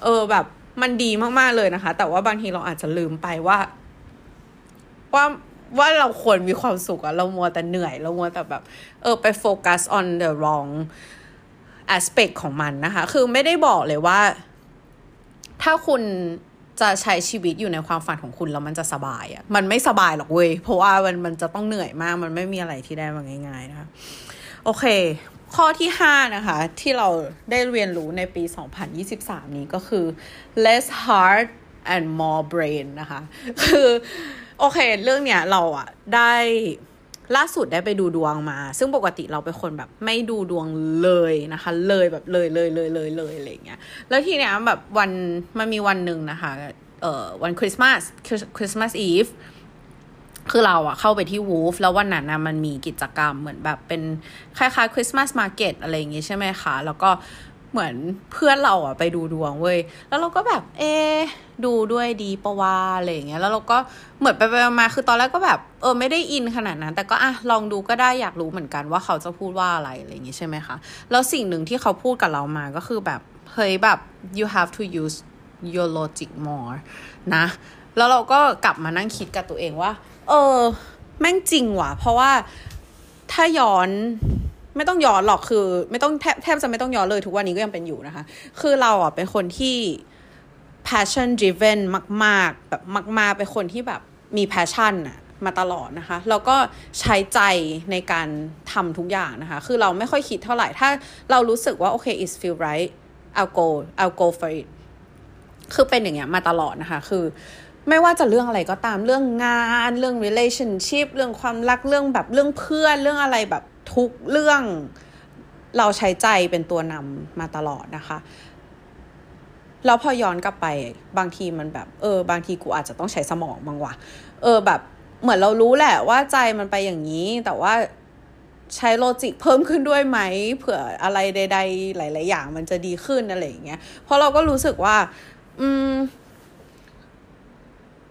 เออแบบมันดีมากๆเลยนะคะ แต่ว่าบางทีเราอาจจะลืมไปว่า ว่า ว่าเราควรมีความสุขอะเรามัวแต่เหนื่อย เรามัวแต่แบบ เออไปโฟกัส on the wrong aspect ของมันนะคะ คือไม่ได้บอกเลยว่า ถ้าคุณจะใช้ชีวิตอยู่ในความฝันของคุณแล้วมันจะสบายอะ่ะมันไม่สบายหรอกเว้ย เพราะว่ามันมันจะต้องเหนื่อยมาก มันไม่มีอะไรที่ได้มาง่าย ๆ นะคะ โอเค ข้อที่ 5 นะคะ ที่เราได้เรียนรู้ในปี 2023 นี้ก็คือ less heart and more brain นะคะ คือ โอเค เรื่องเนี้ยเราอะได้ล่าสุดได้ไปดูดวงมา ซึ่งปกติเราเป็นคนแบบไม่ดูดวงเลยนะคะ เลยแบบเลยเลยเลยเลยเลยอะไรเงี้ยแล้วทีเนี้ยแบบวันมันมีวันหนึ่งนะคะเอ่อวันคริสต์มาสคริสต์มาสอีฟคือเราอะเข้าไปที่วูฟแล้ววันนั้นนะมันมีกิจกรรมเหมือนแบบเป็นคล้ายๆคริสต์มาสมาร์เก็ตอะไรอย่างงี้ใช่ไหมคะ แล้วก็ เหมือนเพื่อนเราอะไปดูดวงเว้ย แล้วเราก็แบบ เอ ดูด้วยดีปะวาอะไรอย่างเงี้ย แล้วเราก็เหมือนไปไปมาคือตอนแรกก็แบบ เออไม่ได้อินขนาดนั้น แต่ก็อะลองดูก็ได้อยากรู้เหมือนกันว่าเขาจะพูดว่าอะไรอะไรอย่างงี้ใช่ไหมคะ แล้วสิ่งหนึ่งที่เขาพูดกับเรามาก็คือแบบเฮ้ยแบบ you have to use your logic more นะ แล้วเราก็กลับมานั่งคิดกับตัวเองว่า เออ แม่งจริงว่ะ เพราะว่าถ้าย้อน ไม่ต้องย้อนหรอกคือ ไม่ต้องแทบแทบจะไม่ต้องย้อนเลยทุกวันนี้ก็ยังเป็นอยู่นะคะ คือเราอะเป็นคนที่ passion driven มาก ๆ แบบมาก ๆ เป็นคนที่แบบมี passion อะมาตลอดนะคะ แล้วก็ใช้ใจในการทำทุกอย่างนะคะ คือเราไม่ค่อยคิดเท่าไหร่ ถ้าเรารู้สึกว่า โอเค it feel right I'll go I'll go for it คือเป็นอย่างเงี้ยมาตลอดนะคะ คือไม่ว่าจะเรื่องอะไรก็ตามเรื่องงาน เรื่อง relationship เรื่องความรัก เรื่องแบบเรื่องเพื่อน เรื่องอะไรแบบ ทุกเรื่องเราใช้ใจเป็นตัวนำมาตลอดนะคะ แล้วพอย้อนกลับไปบางทีมันแบบ เออ บางทีกูอาจจะต้องใช้สมองบ้างว่ะเออแบบเหมือนเรารู้แหละว่าใจมันไปอย่างนี้ แต่ว่าใช้ logic เพิ่มขึ้นด้วยไหมเผื่ออะไรใด ๆ หลาย ๆ อย่างมันจะดีขึ้นอะไรอย่างเงี้ยเพราะเราก็รู้สึกว่า อืม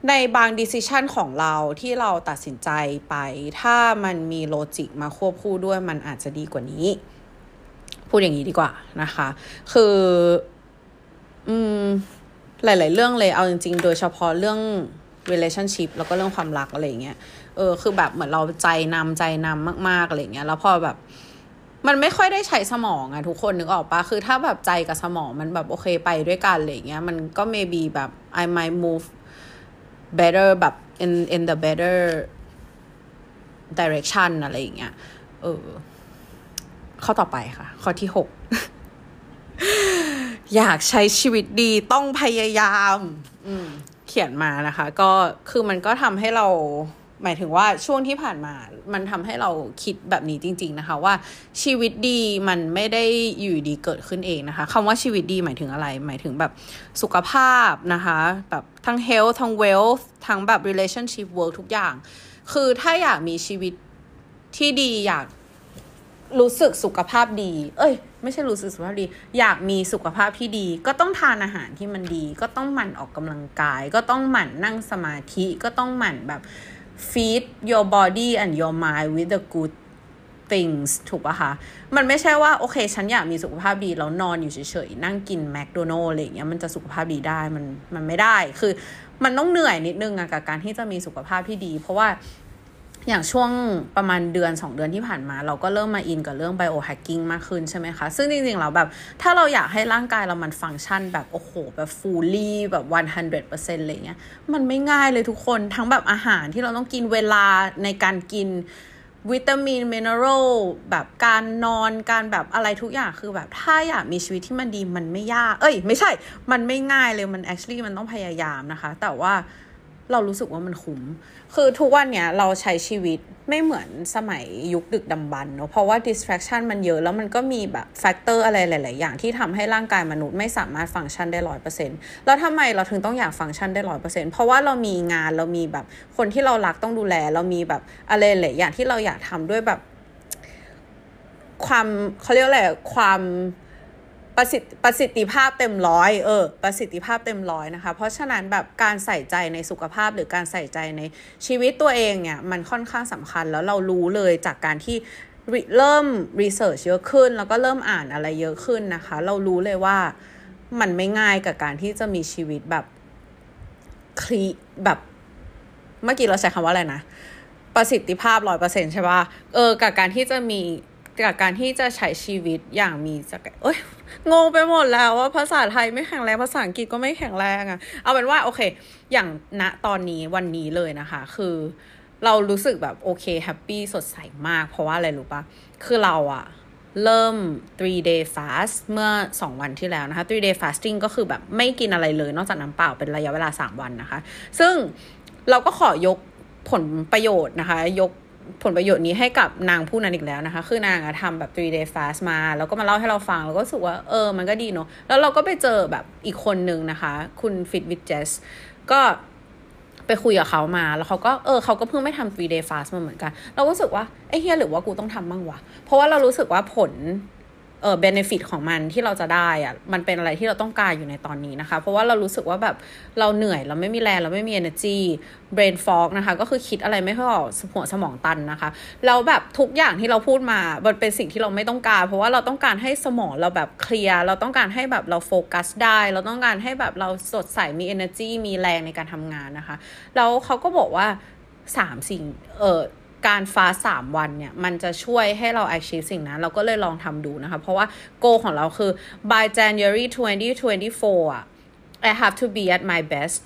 ในบาง decision ของเราที่เราตัดสินใจไป ถ้ามันมี logic มาควบคู่ด้วยมันอาจจะดีกว่านี้ พูดอย่างนี้ดีกว่านะคะ คืออืมหลาย ๆ เรื่องเลยเอาจริง ๆ โดยเฉพาะเรื่อง relationship แล้วก็เรื่องความรักอะไรเงี้ยเออคือแบบเหมือนเราใจนำใจนำมาก ๆ อะไรเงี้ย แล้วพอแบบ มันไม่ค่อยได้ใช้สมองอะทุกคนนึกออกปะคือถ้าแบบใจกับสมองมันแบบโอเคไปด้วยกันอะไรเงี้ย มันก็ maybe แบบ I might move better แบบ in in the better direction อะไรอย่างเงี้ย เออ ข้อต่อไปค่ะ ข้อที่หก อยากใช้ชีวิตดีต้องพยายาม อืม เขียนมานะคะ ก็คือมันก็ทำให้เรา หมายถึงว่าช่วงที่ผ่านมา มันทำให้เราคิดแบบนี้จริง ๆนะคะ ว่าชีวิตดีมันไม่ได้อยู่ดีเกิดขึ้นเองนะคะคำว่าชีวิตดีหมายถึงอะไร หมายถึงแบบสุขภาพนะคะแบบทั้ง health ทั้ง wealth ทั้งแบบ relationship work ทุกอย่าง คือถ้าอยากมีชีวิตที่ดีอยากรู้สึกสุขภาพดี เอ้ย ไม่ใช่รู้สึกสุขภาพดี อยากมีสุขภาพที่ดี ก็ต้องทานอาหารที่มันดี ก็ต้องหมั่นออกกำลังกาย ก็ต้องหมั่นนั่งสมาธิ ก็ต้องหมั่นแบบ feed your body and your mind with the good things ถูกปะคะ มันไม่ใช่ว่าโอเค ฉันอยากมีสุขภาพดี แล้วนอนอยู่เฉยๆ นั่งกินแมคโดนัลล์อะไรเงี้ยมันจะสุขภาพดีได้มันมันไม่ได้ คือมันต้องเหนื่อยนิดนึงอะกับการที่จะมีสุขภาพที่ดี เพราะว่า อย่างช่วงประมาณเดือน 2 เดือนที่ผ่านมา เราก็เริ่มมาอินกับเรื่องไบโอแฮกกิ้งมากขึ้นใช่ไหมคะ ซึ่งจริงๆเราแบบ ถ้าเราอยากให้ร่างกายเรามันฟังก์ชันแบบ โอ้โห แบบฟูลี่แบบ 100%อะไรเงี้ยมันไม่ง่ายเลยทุกคนทั้งแบบอาหารที่เราต้องกินเวลาในการกินวิตามินมินเนอรัลแบบการนอนการแบบอะไรทุกอย่างคือแบบถ้าอยากมีชีวิตที่มันดีมันไม่ยาก เอ้ย ไม่ใช่ มันไม่ง่ายเลยมัน actually มันต้องพยายามนะคะ แต่ว่า เรารู้สึกว่ามันคุ้ม คือทุกวันเนี้ยเราใช้ชีวิตไม่เหมือนสมัยยุคดึกดำบรรพ์เนาะเพราะว่า distraction มันเยอะแล้วมันก็มีแบบ factor อะไรหลาย ๆ อย่างที่ทำให้ร่างกายมนุษย์ไม่สามารถฟังก์ชันได้ร้อยเปอร์เซ็นต์แล้วทำไมเราถึงต้องอยากฟังก์ชันได้ร้อยเปอร์เซ็นต์เพราะว่าเรามีงานเรามีแบบคนที่เรารักต้องดูแล เรามีแบบอะไรหลายอย่างที่เราอยากทำด้วยแบบ ความเขาเรียกอะไรความ ประสิทธิประสิทธิภาพเต็มร้อยเออประสิทธิภาพเต็มร้อยนะคะ เพราะฉะนั้นแบบการใส่ใจในสุขภาพหรือการใส่ใจในชีวิตตัวเองเนี่ยมันค่อนข้างสำคัญแล้วเรารู้เลยจากการที่เริ่มรีเสิร์ชเยอะขึ้น แล้วก็เริ่มอ่านอะไรเยอะขึ้นนะคะ เรารู้เลยว่ามันไม่ง่ายกับการที่จะมีชีวิตแบบคลีแบบเมื่อกี้เราใช้คำว่าอะไรนะ ประสิทธิภาพร้อยเปอร์เซ็นใช่ป่ะเออกับการที่จะมี กับการที่จะใช้ชีวิตอย่างมีสกเอ้ยงงไปหมดแล้วว่าภาษาไทยไม่แข็งแรงภาษาอังกฤษก็ไม่แข็งแรงอะเอาเป็นว่าโอเค อย่างณตอนนี้วันนี้เลยนะคะ คือเรารู้สึกแบบโอเคแฮปปี้สดใสมาก เพราะว่าอะไรรู้ปะคือเราอะเริ่ม three day fast เมื่อ 2 วันที่แล้วนะคะ three day fasting ก็คือแบบไม่กินอะไรเลย นอกจากน้ำเปล่าเป็นระยะเวลา 3 วันนะคะ ซึ่งเราก็ขอยกผลประโยชน์นะคะ ยก ผลประโยชน์นี้ให้กับนางผู้นั้นอีกแล้วนะคะ คือนางอะทำแบบ three day fast มา แล้วก็มาเล่าให้เราฟัง แล้วก็รู้สึกว่า เออ มันก็ดีเนาะ แล้วเราก็ไปเจอแบบอีกคนนึงนะคะ คุณ fit with jess ก็ไปคุยกับเขามา แล้วเขาก็ เออ เขาก็เพิ่งไม่ทำ three day fast มาเหมือนกัน เราก็รู้สึกว่า ไอ้เฮียหรือว่ากูต้องทำบ้างวะ เพราะว่าเรารู้สึกว่าผล เออเบนฟิตของมันที่เราจะได้อะมันเป็นอะไรที่เราต้องการอยู่ในตอนนี้นะคะ เพราะว่าเรารู้สึกว่าแบบเราเหนื่อยเราไม่มีแรงเราไม่มี energy brain fog นะคะ ก็คือคิดอะไรไม่ค่อยออกหัวสมองตันนะคะแล้วแบบทุกอย่างที่เราพูดมามันเป็นสิ่งที่เราไม่ต้องการ เพราะว่าเราต้องการให้สมองเราแบบเคลียร์เราต้องการให้แบบเราโฟกัสได้ เราต้องการให้แบบเราสดใสมี energy มีแรงในการทำงานนะคะแล้วเขาก็บอกว่าสามสิ่งเออ การฟาสามวันเนี่ยมันจะช่วยให้เรา achieve สิ่งนั้น เราก็เลยลองทำดูนะคะ เพราะว่า goal ของเราคือ by January 2024อะ I have to be at my best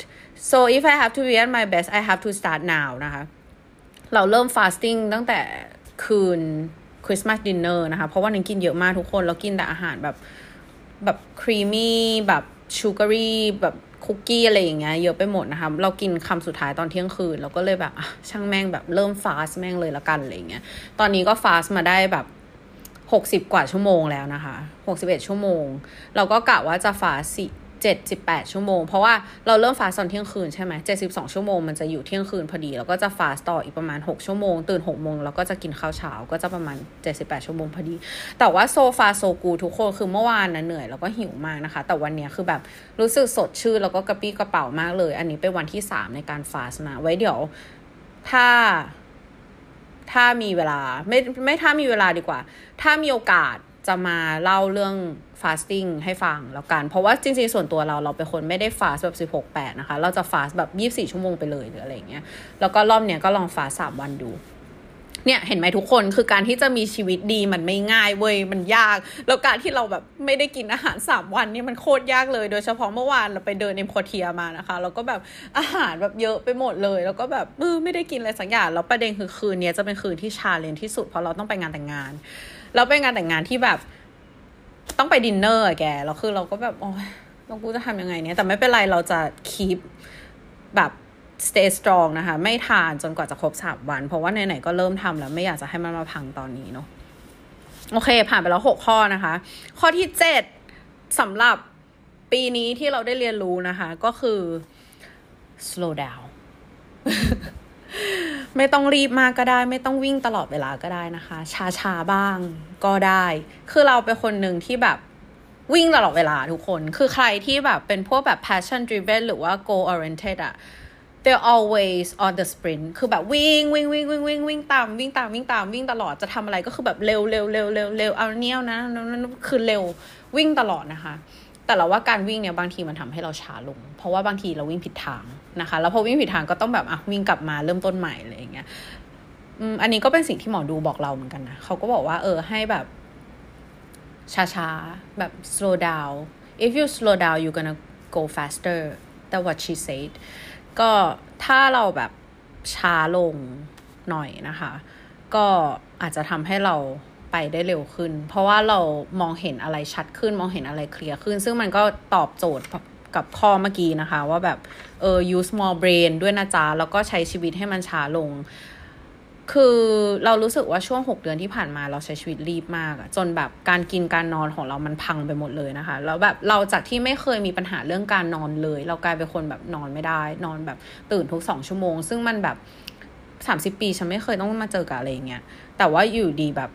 so if I have to be at my best I have to start now นะคะ เราเริ่ม fasting ตั้งแต่คืนคริสต์มาสดินเนอร์นะคะ เพราะว่านึงกินเยอะมากทุกคนเรากินแต่อาหารแบบแบบครีมมี่แบบชูการีแบบ คุกกี้อะไรอย่างเงี้ยเยอะไปหมดนะคะเรากินคำสุดท้ายตอนเที่ยงคืนเราก็เลยแบบช่างแม่งแบบเริ่มฟาสแม่งเลยละกันอะไรเงี้ยตอนนี้ก็ฟาสมาได้แบบหกสิบกว่าชั่วโมงแล้วนะคะหกสิบเอ็ดชั่วโมง เราก็กะว่าจะฟาสสิ 78 ชั่วโมง เพราะว่าเราเริ่มฟาสตอนเที่ยงคืนใช่ไหม72 ชั่วโมงมันจะอยู่เที่ยงคืนพอดี แล้วก็จะฟาสต่ออีกประมาณ 6 ชั่วโมง ตื่น6โมงแล้วก็จะกินข้าวเช้าก็จะประมาณ 78 ชั่วโมงพอดี แต่ว่าโซฟาโซกูทุกคนคือเมื่อวานนะเหนื่อยแล้วก็หิวมากนะคะ แต่วันนี้คือแบบรู้สึกสดชื่นแล้วก็กระปรี้กระเปร่ามากเลย อันนี้เป็นวันที่ 3 ในการ fast นะ ไว้เดี๋ยวถ้าถ้ามีเวลาไม่ไม่ถ้ามีเวลาดีกว่า ถ้ามีโอกาส จะมาเล่าเรื่อง fasting ให้ฟังแล้วกัน เพราะว่าจริงๆ ส่วนตัวเราเราเป็นคนไม่ได้ fast แบบ 16 8 นะคะ เราจะ fast แบบ 24 ชั่วโมงไปเลยหรืออะไรเงี้ย แล้วก็รอบเนี้ยก็ลอง fast 3วันดูเนี่ยเห็นไหมทุกคนคือการที่จะมีชีวิตดีมันไม่ง่ายเว้ยมันยาก แล้วการที่เราแบบไม่ได้กินอาหารสามวันนี่มันโคตรยากเลย โดยเฉพาะเมื่อวานเราไปเดินเอ็มโคเทียมานะคะแล้วก็แบบอาหารแบบเยอะไปหมดเลย แล้วก็แบบเออไม่ได้กินอะไรสักอย่างแล้วประเด็นคือคืนนี้จะเป็นคืนที่ challenge ที่สุดเพราะเราต้องไปงานแต่งงาน แล้วไปงานแต่งงานที่แบบ ต้องไปดินเนอร์แกแล้วคือเราก็แบบโอ้ยเรากูจะทำยังไงเนี่ย แต่ไม่เป็นไรเราจะคีปแบบ stay strong นะคะ ไม่ทานจนกว่าจะครบสามวัน เพราะว่าไหนๆก็เริ่มทำแล้วไม่อยากจะให้มันมาพังตอนนี้เนาะโอเค ผ่านไปแล้วหกข้อนะคะ ข้อที่เจ็ดสำหรับปีนี้ที่เราได้เรียนรู้นะคะ ก็คือ slow down ไม่ต้องรีบมากก็ได้ ไม่ต้องวิ่งตลอดเวลาก็ได้นะคะ ช้าๆบ้างก็ได้ คือเราเป็นคนหนึ่งที่แบบวิ่งตลอดเวลาทุกคน คือใครที่แบบเป็นพวกแบบ passion driven หรือว่า goal oriented อะ they're always on the sprint คือแบบวิ่งวิ่งวิ่งวิ่งวิ่งวิ่งตามวิ่งตามวิ่งตามวิ่งตลอดจะทำอะไรก็คือแบบเร็วเร็วเร็วเร็วเร็วเอาเนี้ยนะนั่นคือเร็ววิ่งตลอดนะคะ แต่เราว่าการวิ่งเนี่ยบางทีมันทำให้เราช้าลง เพราะว่าบางทีเราวิ่งผิดทาง นะคะ แล้วพอวิ่งผิดทางก็ต้องแบบอะวิ่งกลับมาเริ่มต้นใหม่อะไรอย่างเงี้ยอันนี้ก็เป็นสิ่งที่หมอดูบอกเราเหมือนกันนะเขาก็บอกว่า เออให้แบบ ช้าๆ แบบ slow down if you slow down you're gonna go faster that what she said ก็ถ้าเราแบบช้าลงหน่อยนะคะ ก็อาจจะทำให้เราไปได้เร็วขึ้น เพราะว่าเรามองเห็นอะไรชัดขึ้น มองเห็นอะไรเคลียร์ขึ้น ซึ่งมันก็ตอบโจทย์ กับข้อเมื่อกี้นะคะ ว่าแบบเออ use more brain ด้วยนะจ๊ะ แล้วก็ใช้ชีวิตให้มันช้าลง คือเรารู้สึกว่าช่วง 6 เดือนที่ผ่านมาเราใช้ชีวิตรีบมากอะจนแบบการกินการนอนของเรามันพังไปหมดเลยนะคะ แล้วแบบเราจากที่ไม่เคยมีปัญหาเรื่องการนอนเลย เรากลายเป็นคนแบบนอนไม่ได้ นอนแบบตื่นทุกสองชั่วโมง ซึ่งมันแบบสามสิบปีฉันไม่เคยต้องมาเจอกับอะไรเงี้ยแต่ว่าอยู่ดีแบบ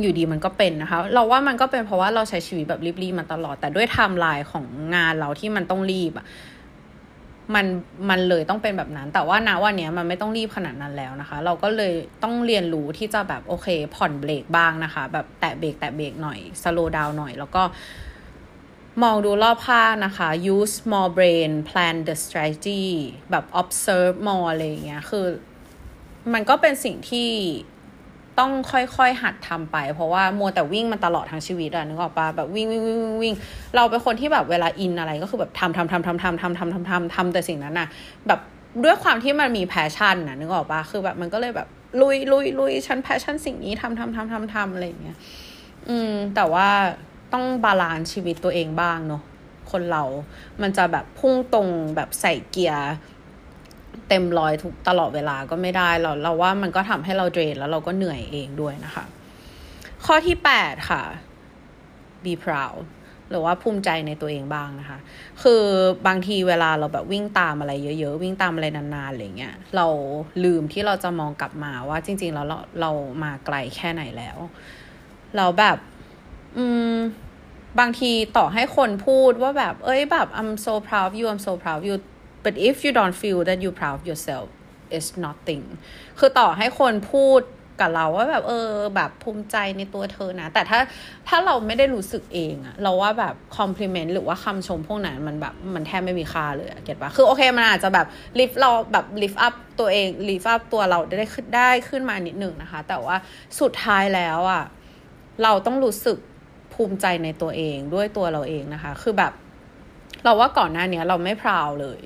อยู่ดีมันก็เป็นนะคะ เราว่ามันก็เป็นเพราะว่าเราใช้ชีวิตแบบรีบๆมาตลอด แต่ด้วยไทม์ไลน์ของงานเราที่มันต้องรีบอะมันมันเลยต้องเป็นแบบนั้น แต่ว่าณวันนี้มันไม่ต้องรีบขนาดนั้นแล้วนะคะ เราก็เลยต้องเรียนรู้ที่จะแบบโอเค ผ่อนเบรกบ้างนะคะ แบบแตะเบรกแตะเบรกหน่อยสโลว์ดาวหน่อย แล้วก็มองดูรอบข้างนะคะ use more brain plan the strategy แบบ observe more อะไรอย่างเงี้ย คือ มันก็เป็นสิ่งที่ ต้องค่อยๆหัดทำไป เพราะว่ามัวแต่วิ่งมันตลอดทั้งชีวิตอะนึกออกปะแบบวิ่งวิ่งวิ่งวิ่งเราเป็นคนที่แบบเวลาอินอะไรก็คือแบบทำทำทำทำทำทำทำทำทำทำแต่สิ่งนั้นอะแบบด้วยความที่มันมี passion นะนึกออกปะคือแบบมันก็เลยแบบลุยลุยลุยฉัน passion สิ่งนี้ทำทำทำทำทำอะไรอย่างเงี้ยอืม แต่ว่าต้อง balance ชีวิตตัวเองบ้างเนาะคนเรา มันจะแบบพุ่งตรงแบบใส่เกียร์ เต็มร้อยทุกตลอดเวลาก็ไม่ได้เราเราว่ามันก็ทำให้เรา drain แล้วเราก็เหนื่อยเองด้วยนะคะ ข้อที่แปดค่ะ be proud หรือว่าภูมิใจในตัวเองบ้างนะคะ คือบางทีเวลาเราแบบวิ่งตามอะไรเยอะ ๆ วิ่งตามอะไรนานๆอะไรเงี้ย เราลืมที่เราจะมองกลับมาว่าจริง ๆ แล้วเราเรามาไกลแค่ไหนแล้ว เราแบบ อืม บางทีต่อให้คนพูดว่าแบบ เอ้ยแบบ I'm so proud of you I'm so proud of you but if you don't feel that you proud of yourself it's nothing คือต่อให้คนพูดกับเราว่าแบบเออแบบภูมิใจในตัวเธอนะ แต่ถ้าถ้าเราไม่ได้รู้สึกเองอะเราว่าแบบ compliment หรือว่าคำชมพวกนั้นมันแบบมันแทบไม่มีค่าเลย get ปะคือโอเคมันอาจจะแบบลิฟเราแบบ lift up ตัวเอง lift up ตัวเราได้ขึ้นได้ขึ้นมานิดหนึ่งนะคะ แต่ว่าสุดท้ายแล้วอะเราต้องรู้สึกภูมิใจในตัวเองด้วยตัวเราเองนะคะ คือแบบ เราว่าก่อนหน้านี้เราไม่ proud เลย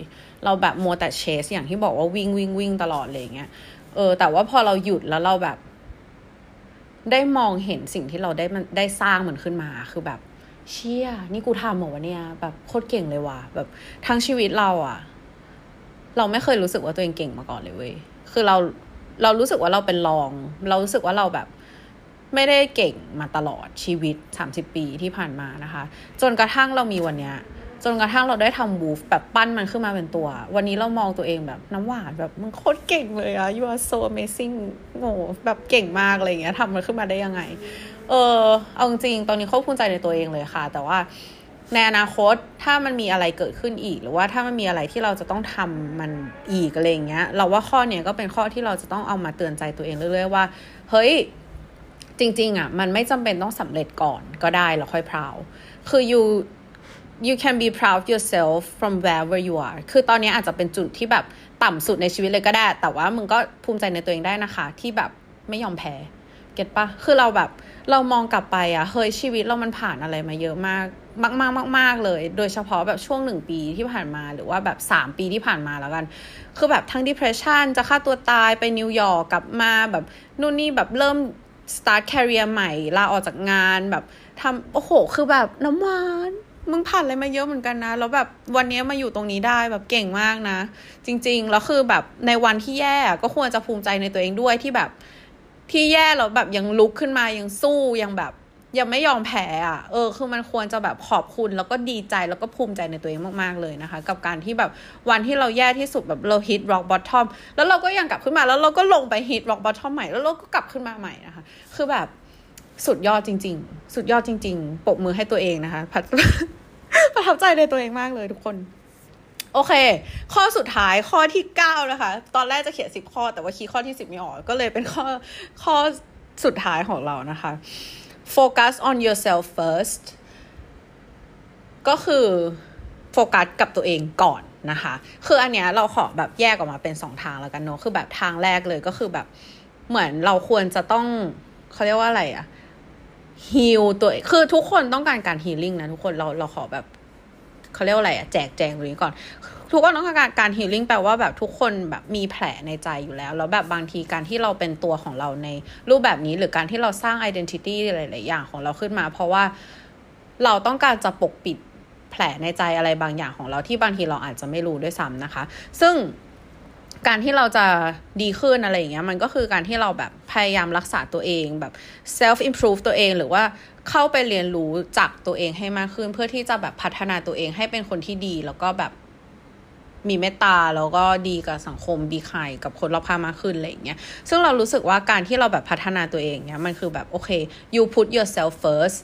เราแบบมัวแต่เชสอย่างที่บอกว่าวิ่งวิ่งวิ่งตลอดเลยเงี้ยเออแต่ว่าพอเราหยุดแล้วเราแบบ ได้มองเห็นสิ่งที่เราได้มันได้สร้างมันขึ้นมาคือแบบ เชี่ย นี่กูทำหมดวะเนี่ย แบบโคตรเก่งเลยว่ะแบบทั้งชีวิตเราอะเราไม่เคยรู้สึกว่าตัวเองเก่งมาก่อนเลยเว้ยคือเราเรารู้สึกว่าเราเป็นรอง เรารู้สึกว่าเราแบบไม่ได้เก่งมาตลอดชีวิต 30 ปีที่ผ่านมานะคะ จนกระทั่งเรามีวันเนี้ย จนกระทั่งเราได้ทำวูฟแบบปั้นมันขึ้นมาเป็นตัว วันนี้เรามองตัวเองแบบน้ำหวานแบบมึงโคตรเก่งเลยอะ you are so amazing โง่แบบเก่งมากอะไรเงี้ยทำมันขึ้นมาได้ยังไง เออเอาจริงตอนนี้เขาภูมิใจในตัวเองเลยค่ะ แต่ว่าในอนาคตถ้ามันมีอะไรเกิดขึ้นอีก หรือว่าถ้ามันมีอะไรที่เราจะต้องทำมันอีกอะไรเงี้ย เราว่าข้อเนี้ยก็เป็นข้อที่เราจะต้องเอามาเตือนใจตัวเองเรื่อยๆว่า เฮ้ยจริง ๆอะมันไม่จำเป็นต้องสำเร็จก่อนก็ได้แล้วค่อยพราว คือ you you can be proud of yourself from wherever you are คือตอนนี้อาจจะเป็นจุดที่แบบต่ำสุดในชีวิตเลยก็ได้ แต่ว่ามึงก็ภูมิใจในตัวเองได้นะคะ ที่แบบไม่ยอมแพ้ เก็ตปะคือเราแบบเรามองกลับไปอะเฮ้ยชีวิตเรามันผ่านอะไรมาเยอะมาก มากมากมากมากเลย โดยเฉพาะแบบช่วงหนึ่งปีที่ผ่านมาหรือว่าแบบสามปีที่ผ่านมาแล้วกัน คือแบบทั้ง depression จะฆ่าตัวตายไปนิวยอร์กกลับมาแบบนู่นนี่แบบเริ่ม start career ใหม่ลาออกจากงานแบบทำโอ้โห คือแบบน้ำหวาน มึงผ่านอะไรมาเยอะเหมือนกันนะ แล้วแบบวันนี้มาอยู่ตรงนี้ได้แบบเก่งมากนะ จริงๆ แล้วคือแบบในวันที่แย่ก็ควรจะภูมิใจในตัวเองด้วยที่แบบที่แย่แล้วแบบยังลุกขึ้นมายังสู้ยังแบบยังไม่ยอมแพ้อะ เออ คือมันควรจะแบบขอบคุณแล้วก็ดีใจแล้วก็ภูมิใจในตัวเองมากๆเลยนะคะ กับการที่แบบวันที่เราแย่ที่สุดแบบเราฮิตร็อกบอททอมแล้วเราก็ยังกลับขึ้นมาแล้วเราก็ลงไปฮิตร็อกบอททอมใหม่แล้วเราก็กลับขึ้นมาใหม่นะคะ คือแบบ สุดยอดจริง ๆ สุดยอดจริง ๆปรบมือให้ตัวเองนะคะประทับใจในตัวเองมากเลยทุกคน โอเค ข้อสุดท้ายข้อที่เก้านะคะ ตอนแรกจะเขียนสิบข้อ แต่ว่าคีย์ข้อที่สิบไม่ออก ก็เลยเป็นข้อข้อสุดท้ายของเรานะคะ focus on yourself first ก็คือโฟกัสกับตัวเองก่อนนะคะ คืออันเนี้ยเราขอแบบแยกออกมาเป็นสองทางแล้วกันเนาะ คือแบบทางแรกเลยก็คือแบบเหมือนเราควรจะต้องเขาเรียกว่าอะไรอะ heal ตัวคือทุกคนต้องการการ healing นะทุกคนเราเราขอแบบเขาเรียกว่าอะไรอะแจกแจงตรงนี้ก่อน ทุกคนต้องการการ healing แปลว่าแบบทุกคนแบบมีแผลในใจอยู่แล้ว แล้วแบบบางทีการที่เราเป็นตัวของเราในรูปแบบนี้ หรือการที่เราสร้าง identity หลายๆอย่างของเราขึ้นมา เพราะว่าเราต้องการจะปกปิดแผลในใจอะไรบางอย่างของเราที่บางทีเราอาจจะไม่รู้ด้วยซ้ำนะคะ ซึ่ง การที่เราจะดีขึ้นอะไรอย่างเงี้ยมันก็คือการที่เราแบบพยายามรักษาตัวเองแบบ self improve ตัวเองหรือว่าเข้าไปเรียนรู้จากตัวเองให้มากขึ้น เพื่อที่จะแบบพัฒนาตัวเองให้เป็นคนที่ดี แล้วก็แบบมีเมตตาแล้วก็ดีกับสังคมดีใครกับคนรอบข้างมากขึ้นอะไรอย่างเงี้ยซึ่งเรารู้สึกว่าการที่เราแบบพัฒนาตัวเองเนี้ยมันคือแบบโอเค you put yourself first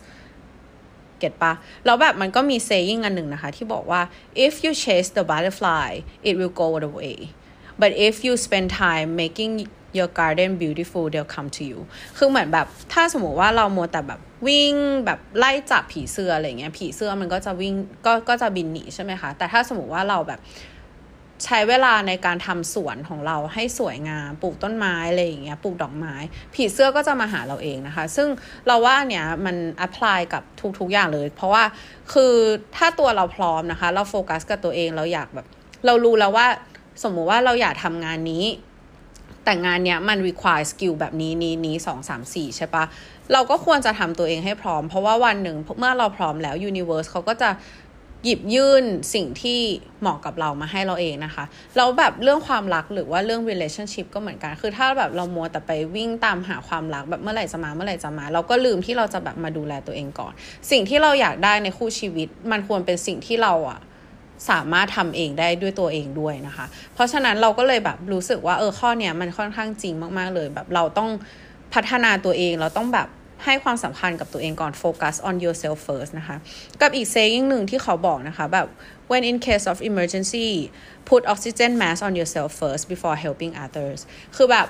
เก็ตปะแล้วแบบมันก็มี saying อันหนึ่งนะคะ ที่บอกว่า if you chase the butterfly it will go away but if you spend time making your garden beautiful they'll come to you คือเหมือนแบบถ้าสมมติว่าเรามัวแต่แบบวิ่งแบบไล่จับผีเสื้ออะไรเงี้ยผีเสื้อมันก็จะวิ่งก็ก็จะบินหนีใช่ไหมคะ แต่ถ้าสมมติว่าเราแบบใช้เวลาในการทำสวนของเราให้สวยงามปลูกต้นไม้อะไรอย่างเงี้ยปลูกดอกไม้ ผีเสื้อก็จะมาหาเราเองนะคะ ซึ่งเราว่าเนี้ยมัน apply กับทุกๆอย่างเลย เพราะว่าคือถ้าตัวเราพร้อมนะคะ เราโฟกัสกับตัวเองเราอยากแบบ เรารู้แล้วว่า สมมุติว่าเราอยากทำงานนี้ แต่งานเนี้ยมัน require skill แบบนี้นี้นี้สองสามสี่ใช่ปะเราก็ควรจะทำตัวเองให้พร้อม เพราะว่าวันหนึ่งเมื่อเราพร้อมแล้ว universe เขาก็จะหยิบยื่นสิ่งที่เหมาะกับเรามาให้เราเองนะคะแล้วแบบเรื่องความรักหรือว่าเรื่อง relationship ก็เหมือนกัน คือถ้าแบบเรามัวแต่ไปวิ่งตามหาความรักแบบเมื่อไหร่จะมาเมื่อไหร่จะมา เราก็ลืมที่เราจะแบบมาดูแลตัวเองก่อน สิ่งที่เราอยากได้ในคู่ชีวิต มันควรเป็นสิ่งที่เราอะ สามารถทำเองได้ด้วยตัวเองด้วยนะคะ เพราะฉะนั้นเราก็เลยแบบรู้สึกว่าเออข้อเนี้ยมันค่อนข้างจริงมากๆเลย แบบเราต้องพัฒนาตัวเองเราต้องแบบให้ความสำคัญกับตัวเองก่อน focus on yourself first นะคะ กับอีก saying หนึ่งที่เขาบอกนะคะ แบบ when in case of emergency put oxygen mask on yourself first before helping others คือแบบ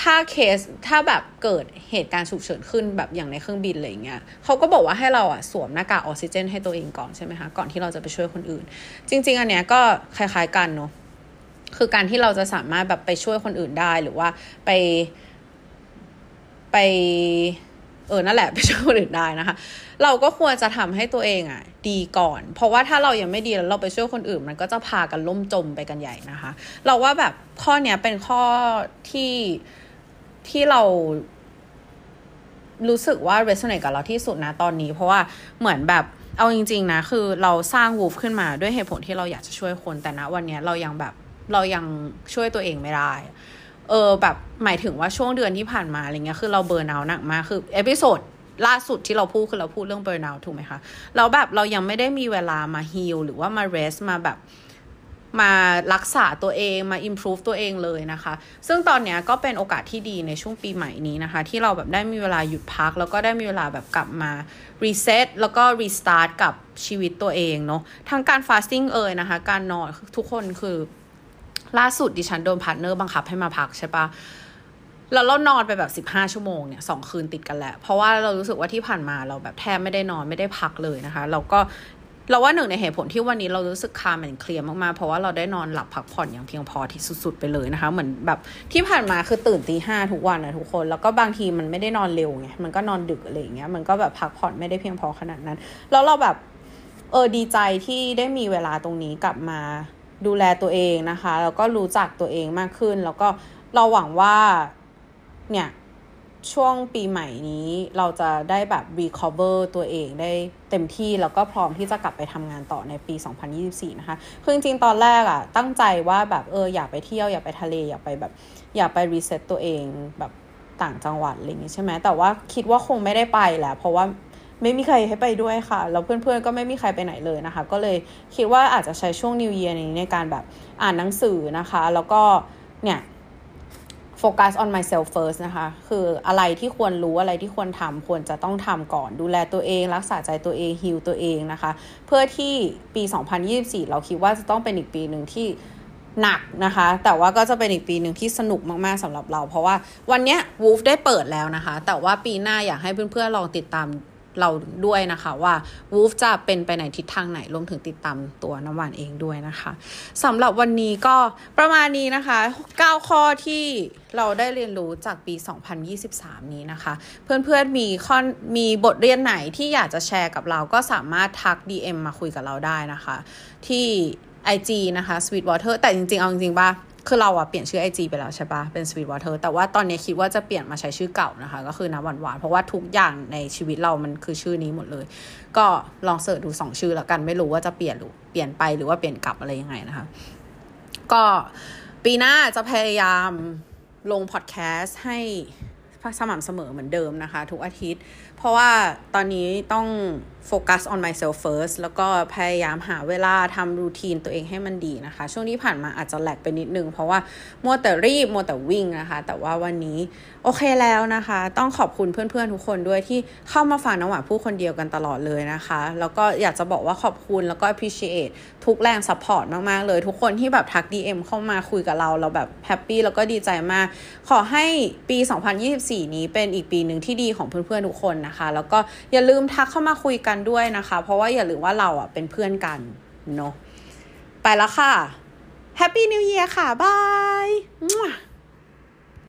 ถ้าเคสถ้าแบบเกิดเหตุการณ์ฉุกเฉินขึ้นแบบอย่างในเครื่องบินอะไรเงี้ยเขาก็บอกว่าให้เราอะสวมหน้ากากออกซิเจน ให้ตัวเองก่อนใช่ไหมคะก่อนที่เราจะไปช่วยคนอื่น จริง ๆ อันเนี้ยก็คล้ายๆกันเนาะคือการที่เราจะสามารถแบบไปช่วยคนอื่นได้หรือว่าไปไปเออ นั่นแหละไปช่วยคนอื่นได้นะคะ เราก็ควรจะทำให้ตัวเองอะ่ะ ดีก่อน เพราะว่าถ้าเรายังไม่ดีแล้วเราไปช่วยคนอื่น มันก็จะพากันล่มจมไปกันใหญ่นะคะ เราว่าแบบข้อเนี้ยเป็นข้อที่ ที่เรารู้สึกว่า resonate กับเราที่สุดนะตอนนี้ เพราะว่าเหมือนแบบเอาจริง ๆ นะ คือเราสร้างวูฟขึ้นมาด้วยเหตุผลที่เราอยากจะช่วยคน แต่นะวันนี้เรายังแบบเรายังช่วยตัวเองไม่ได้เออแบบหมายถึงว่าช่วงเดือนที่ผ่านมาอะไรเงี้ยคือเรา burnout หนักมากคือ episode ล่าสุดที่เราพูดคือเราพูดเรื่องเบ r ร์น u t ถูกไหมคะแล้วแบบเรายังไม่ได้มีเวลามา heal หรือว่ามา rest มาแบบ มารักษาตัวเองมา improve ตัวเองเลยนะคะ ซึ่งตอนนี้ก็เป็นโอกาสที่ดีในช่วงปีใหม่นี้นะคะ ที่เราแบบได้มีเวลาหยุดพัก แล้วก็ได้มีเวลาแบบกลับมา reset แล้วก็ restart กับชีวิตตัวเองเนาะทั้งการ fasting เอ่ยนะคะ การนอนทุกคนคือล่าสุดดิฉันโดน partner บังคับให้มาพักใช่ปะแล้วเรานอนไปแบบ 15 ชั่วโมงเนี่ยสองคืนติดกันแหละ เพราะว่าเรารู้สึกว่าที่ผ่านมาเราแบบแทบไม่ได้นอนไม่ได้พักเลยนะคะ เราก็ เราว่าหนึ่งในเหตุผลที่วันนี้เรารู้สึก calm and clear มากๆ เพราะว่าเราได้นอนหลับพักผ่อนอย่างเพียงพอที่สุดๆไปเลยนะคะ เหมือนแบบที่ผ่านมาคือตื่นตีห้าทุกวันนะทุกคน แล้วก็บางทีมันไม่ได้นอนเร็วไง มันก็นอนดึกอะไรอย่างเงี้ย มันก็แบบพักผ่อนไม่ได้เพียงพอขนาดนั้น แล้วเราแบบเออดีใจที่ได้มีเวลาตรงนี้กลับมาดูแลตัวเองนะคะ แล้วก็รู้จักตัวเองมากขึ้น แล้วก็เราหวังว่าเนี่ย ช่วงปีใหม่นี้เราจะได้แบบ recover ตัวเองได้เต็มที่แล้วก็พร้อมที่จะกลับไปทำงานต่อในปี 2024 นะคะ คือจริงๆ ตอนแรกอะตั้งใจว่าแบบเอออยากไปเที่ยวอยากไปทะเลอยากไปแบบอยากไป reset ตัวเองแบบต่างจังหวัดอะไรอย่างงี้ใช่ไหมแต่ว่าคิดว่าคงไม่ได้ไปแหละเพราะว่าไม่มีใครให้ไปด้วยค่ะ แล้วเพื่อนๆ ก็ไม่มีใครไปไหนเลยนะคะ ก็เลยคิดว่าอาจจะใช้ช่วง New Year นี้ในการแบบอ่านหนังสือนะคะ แล้วก็เนี่ย กัส on myself first นะคะ คืออะไรที่ควรรู้อะไรที่ควรทำควรจะต้องทำก่อน ดูแลตัวเอง รักษาใจตัวเองฮิลตัวเองนะคะ เพื่อที่ปี 2024 เราคิดว่าจะต้องเป็นอีกปีหนึ่งที่หนักนะคะ แต่ว่าก็จะเป็นอีกปีหนึ่งที่สนุกมากๆสำหรับเรา เพราะว่าวันนี้ Wolf ได้เปิดแล้วนะคะ แต่ว่าปีหน้าอยากให้เพื่อนๆลองติดตาม เราด้วยนะคะว่าวูฟจะเป็นไปในทิศทางไหนรวมถึงติดตามตัวน้ำหวานเองด้วยนะคะสำหรับวันนี้ก็ประมาณนี้นะคะ 9 ข้อที่เราได้เรียนรู้จากปี 2023 นี้นะคะ เพื่อนๆมีข้อมีบทเรียนไหนที่อยากจะแชร์กับเราก็สามารถทัก DM มาคุยกับเราได้นะคะ ที่ IG นะคะ Sweetwater แต่จริงๆ เอาจริงๆป่ะ คือเราอะเปลี่ยนชื่อ IG ไปแล้วใช่ปะเป็น Sweet Water แต่ว่าตอนนี้คิดว่าจะเปลี่ยนมาใช้ชื่อเก่านะคะ ก็คือน้ำหวานหวานเพราะว่าทุกอย่างในชีวิตเรามันคือชื่อนี้หมดเลย ก็ลองเสิร์ชดูสองชื่อแล้วกันไม่รู้ว่าจะเปลี่ยนหรือเปลี่ยนไปหรือว่าเปลี่ยนกลับอะไรยังไงนะคะ ก็ปีหน้าจะพยายามลงพอดแคสต์ให้สม่ำเสมอเหมือนเดิมนะคะ ทุกอาทิตย์ เพราะว่าตอนนี้ต้อง โฟกัส on myself first แล้วก็พยายามหาเวลาทำ routine ตัวเองให้มันดีนะคะ ช่วงที่ผ่านมาอาจจะแหลกไปนิดนึง เพราะว่ามัวแต่รีบมัวแต่วิ่งนะคะ แต่ว่าวันนี้ โอเคแล้วนะคะ ต้องขอบคุณเพื่อนๆทุกคนด้วยที่เข้ามาฟังน้ำหวานพูดคนเดียวกันตลอดเลยนะคะ แล้วก็อยากจะบอกว่าขอบคุณแล้วก็ appreciate ทุกแรง support มากๆ เลย ทุกคนที่แบบทัก DM เข้ามาคุยกับเรา เราแบบแฮปปี้แล้วก็ดีใจมาก ขอให้ปี 2024 นี้เป็นอีกปีหนึ่งที่ดีของเพื่อนๆทุกคนนะคะ แล้วก็อย่าลืมทักเข้ามาคุยกันด้วยนะคะ เพราะว่าอย่าลืมว่าเราอะเป็นเพื่อนกันเนาะไปแล้วค่ะ Happy New Year ค่ะบาย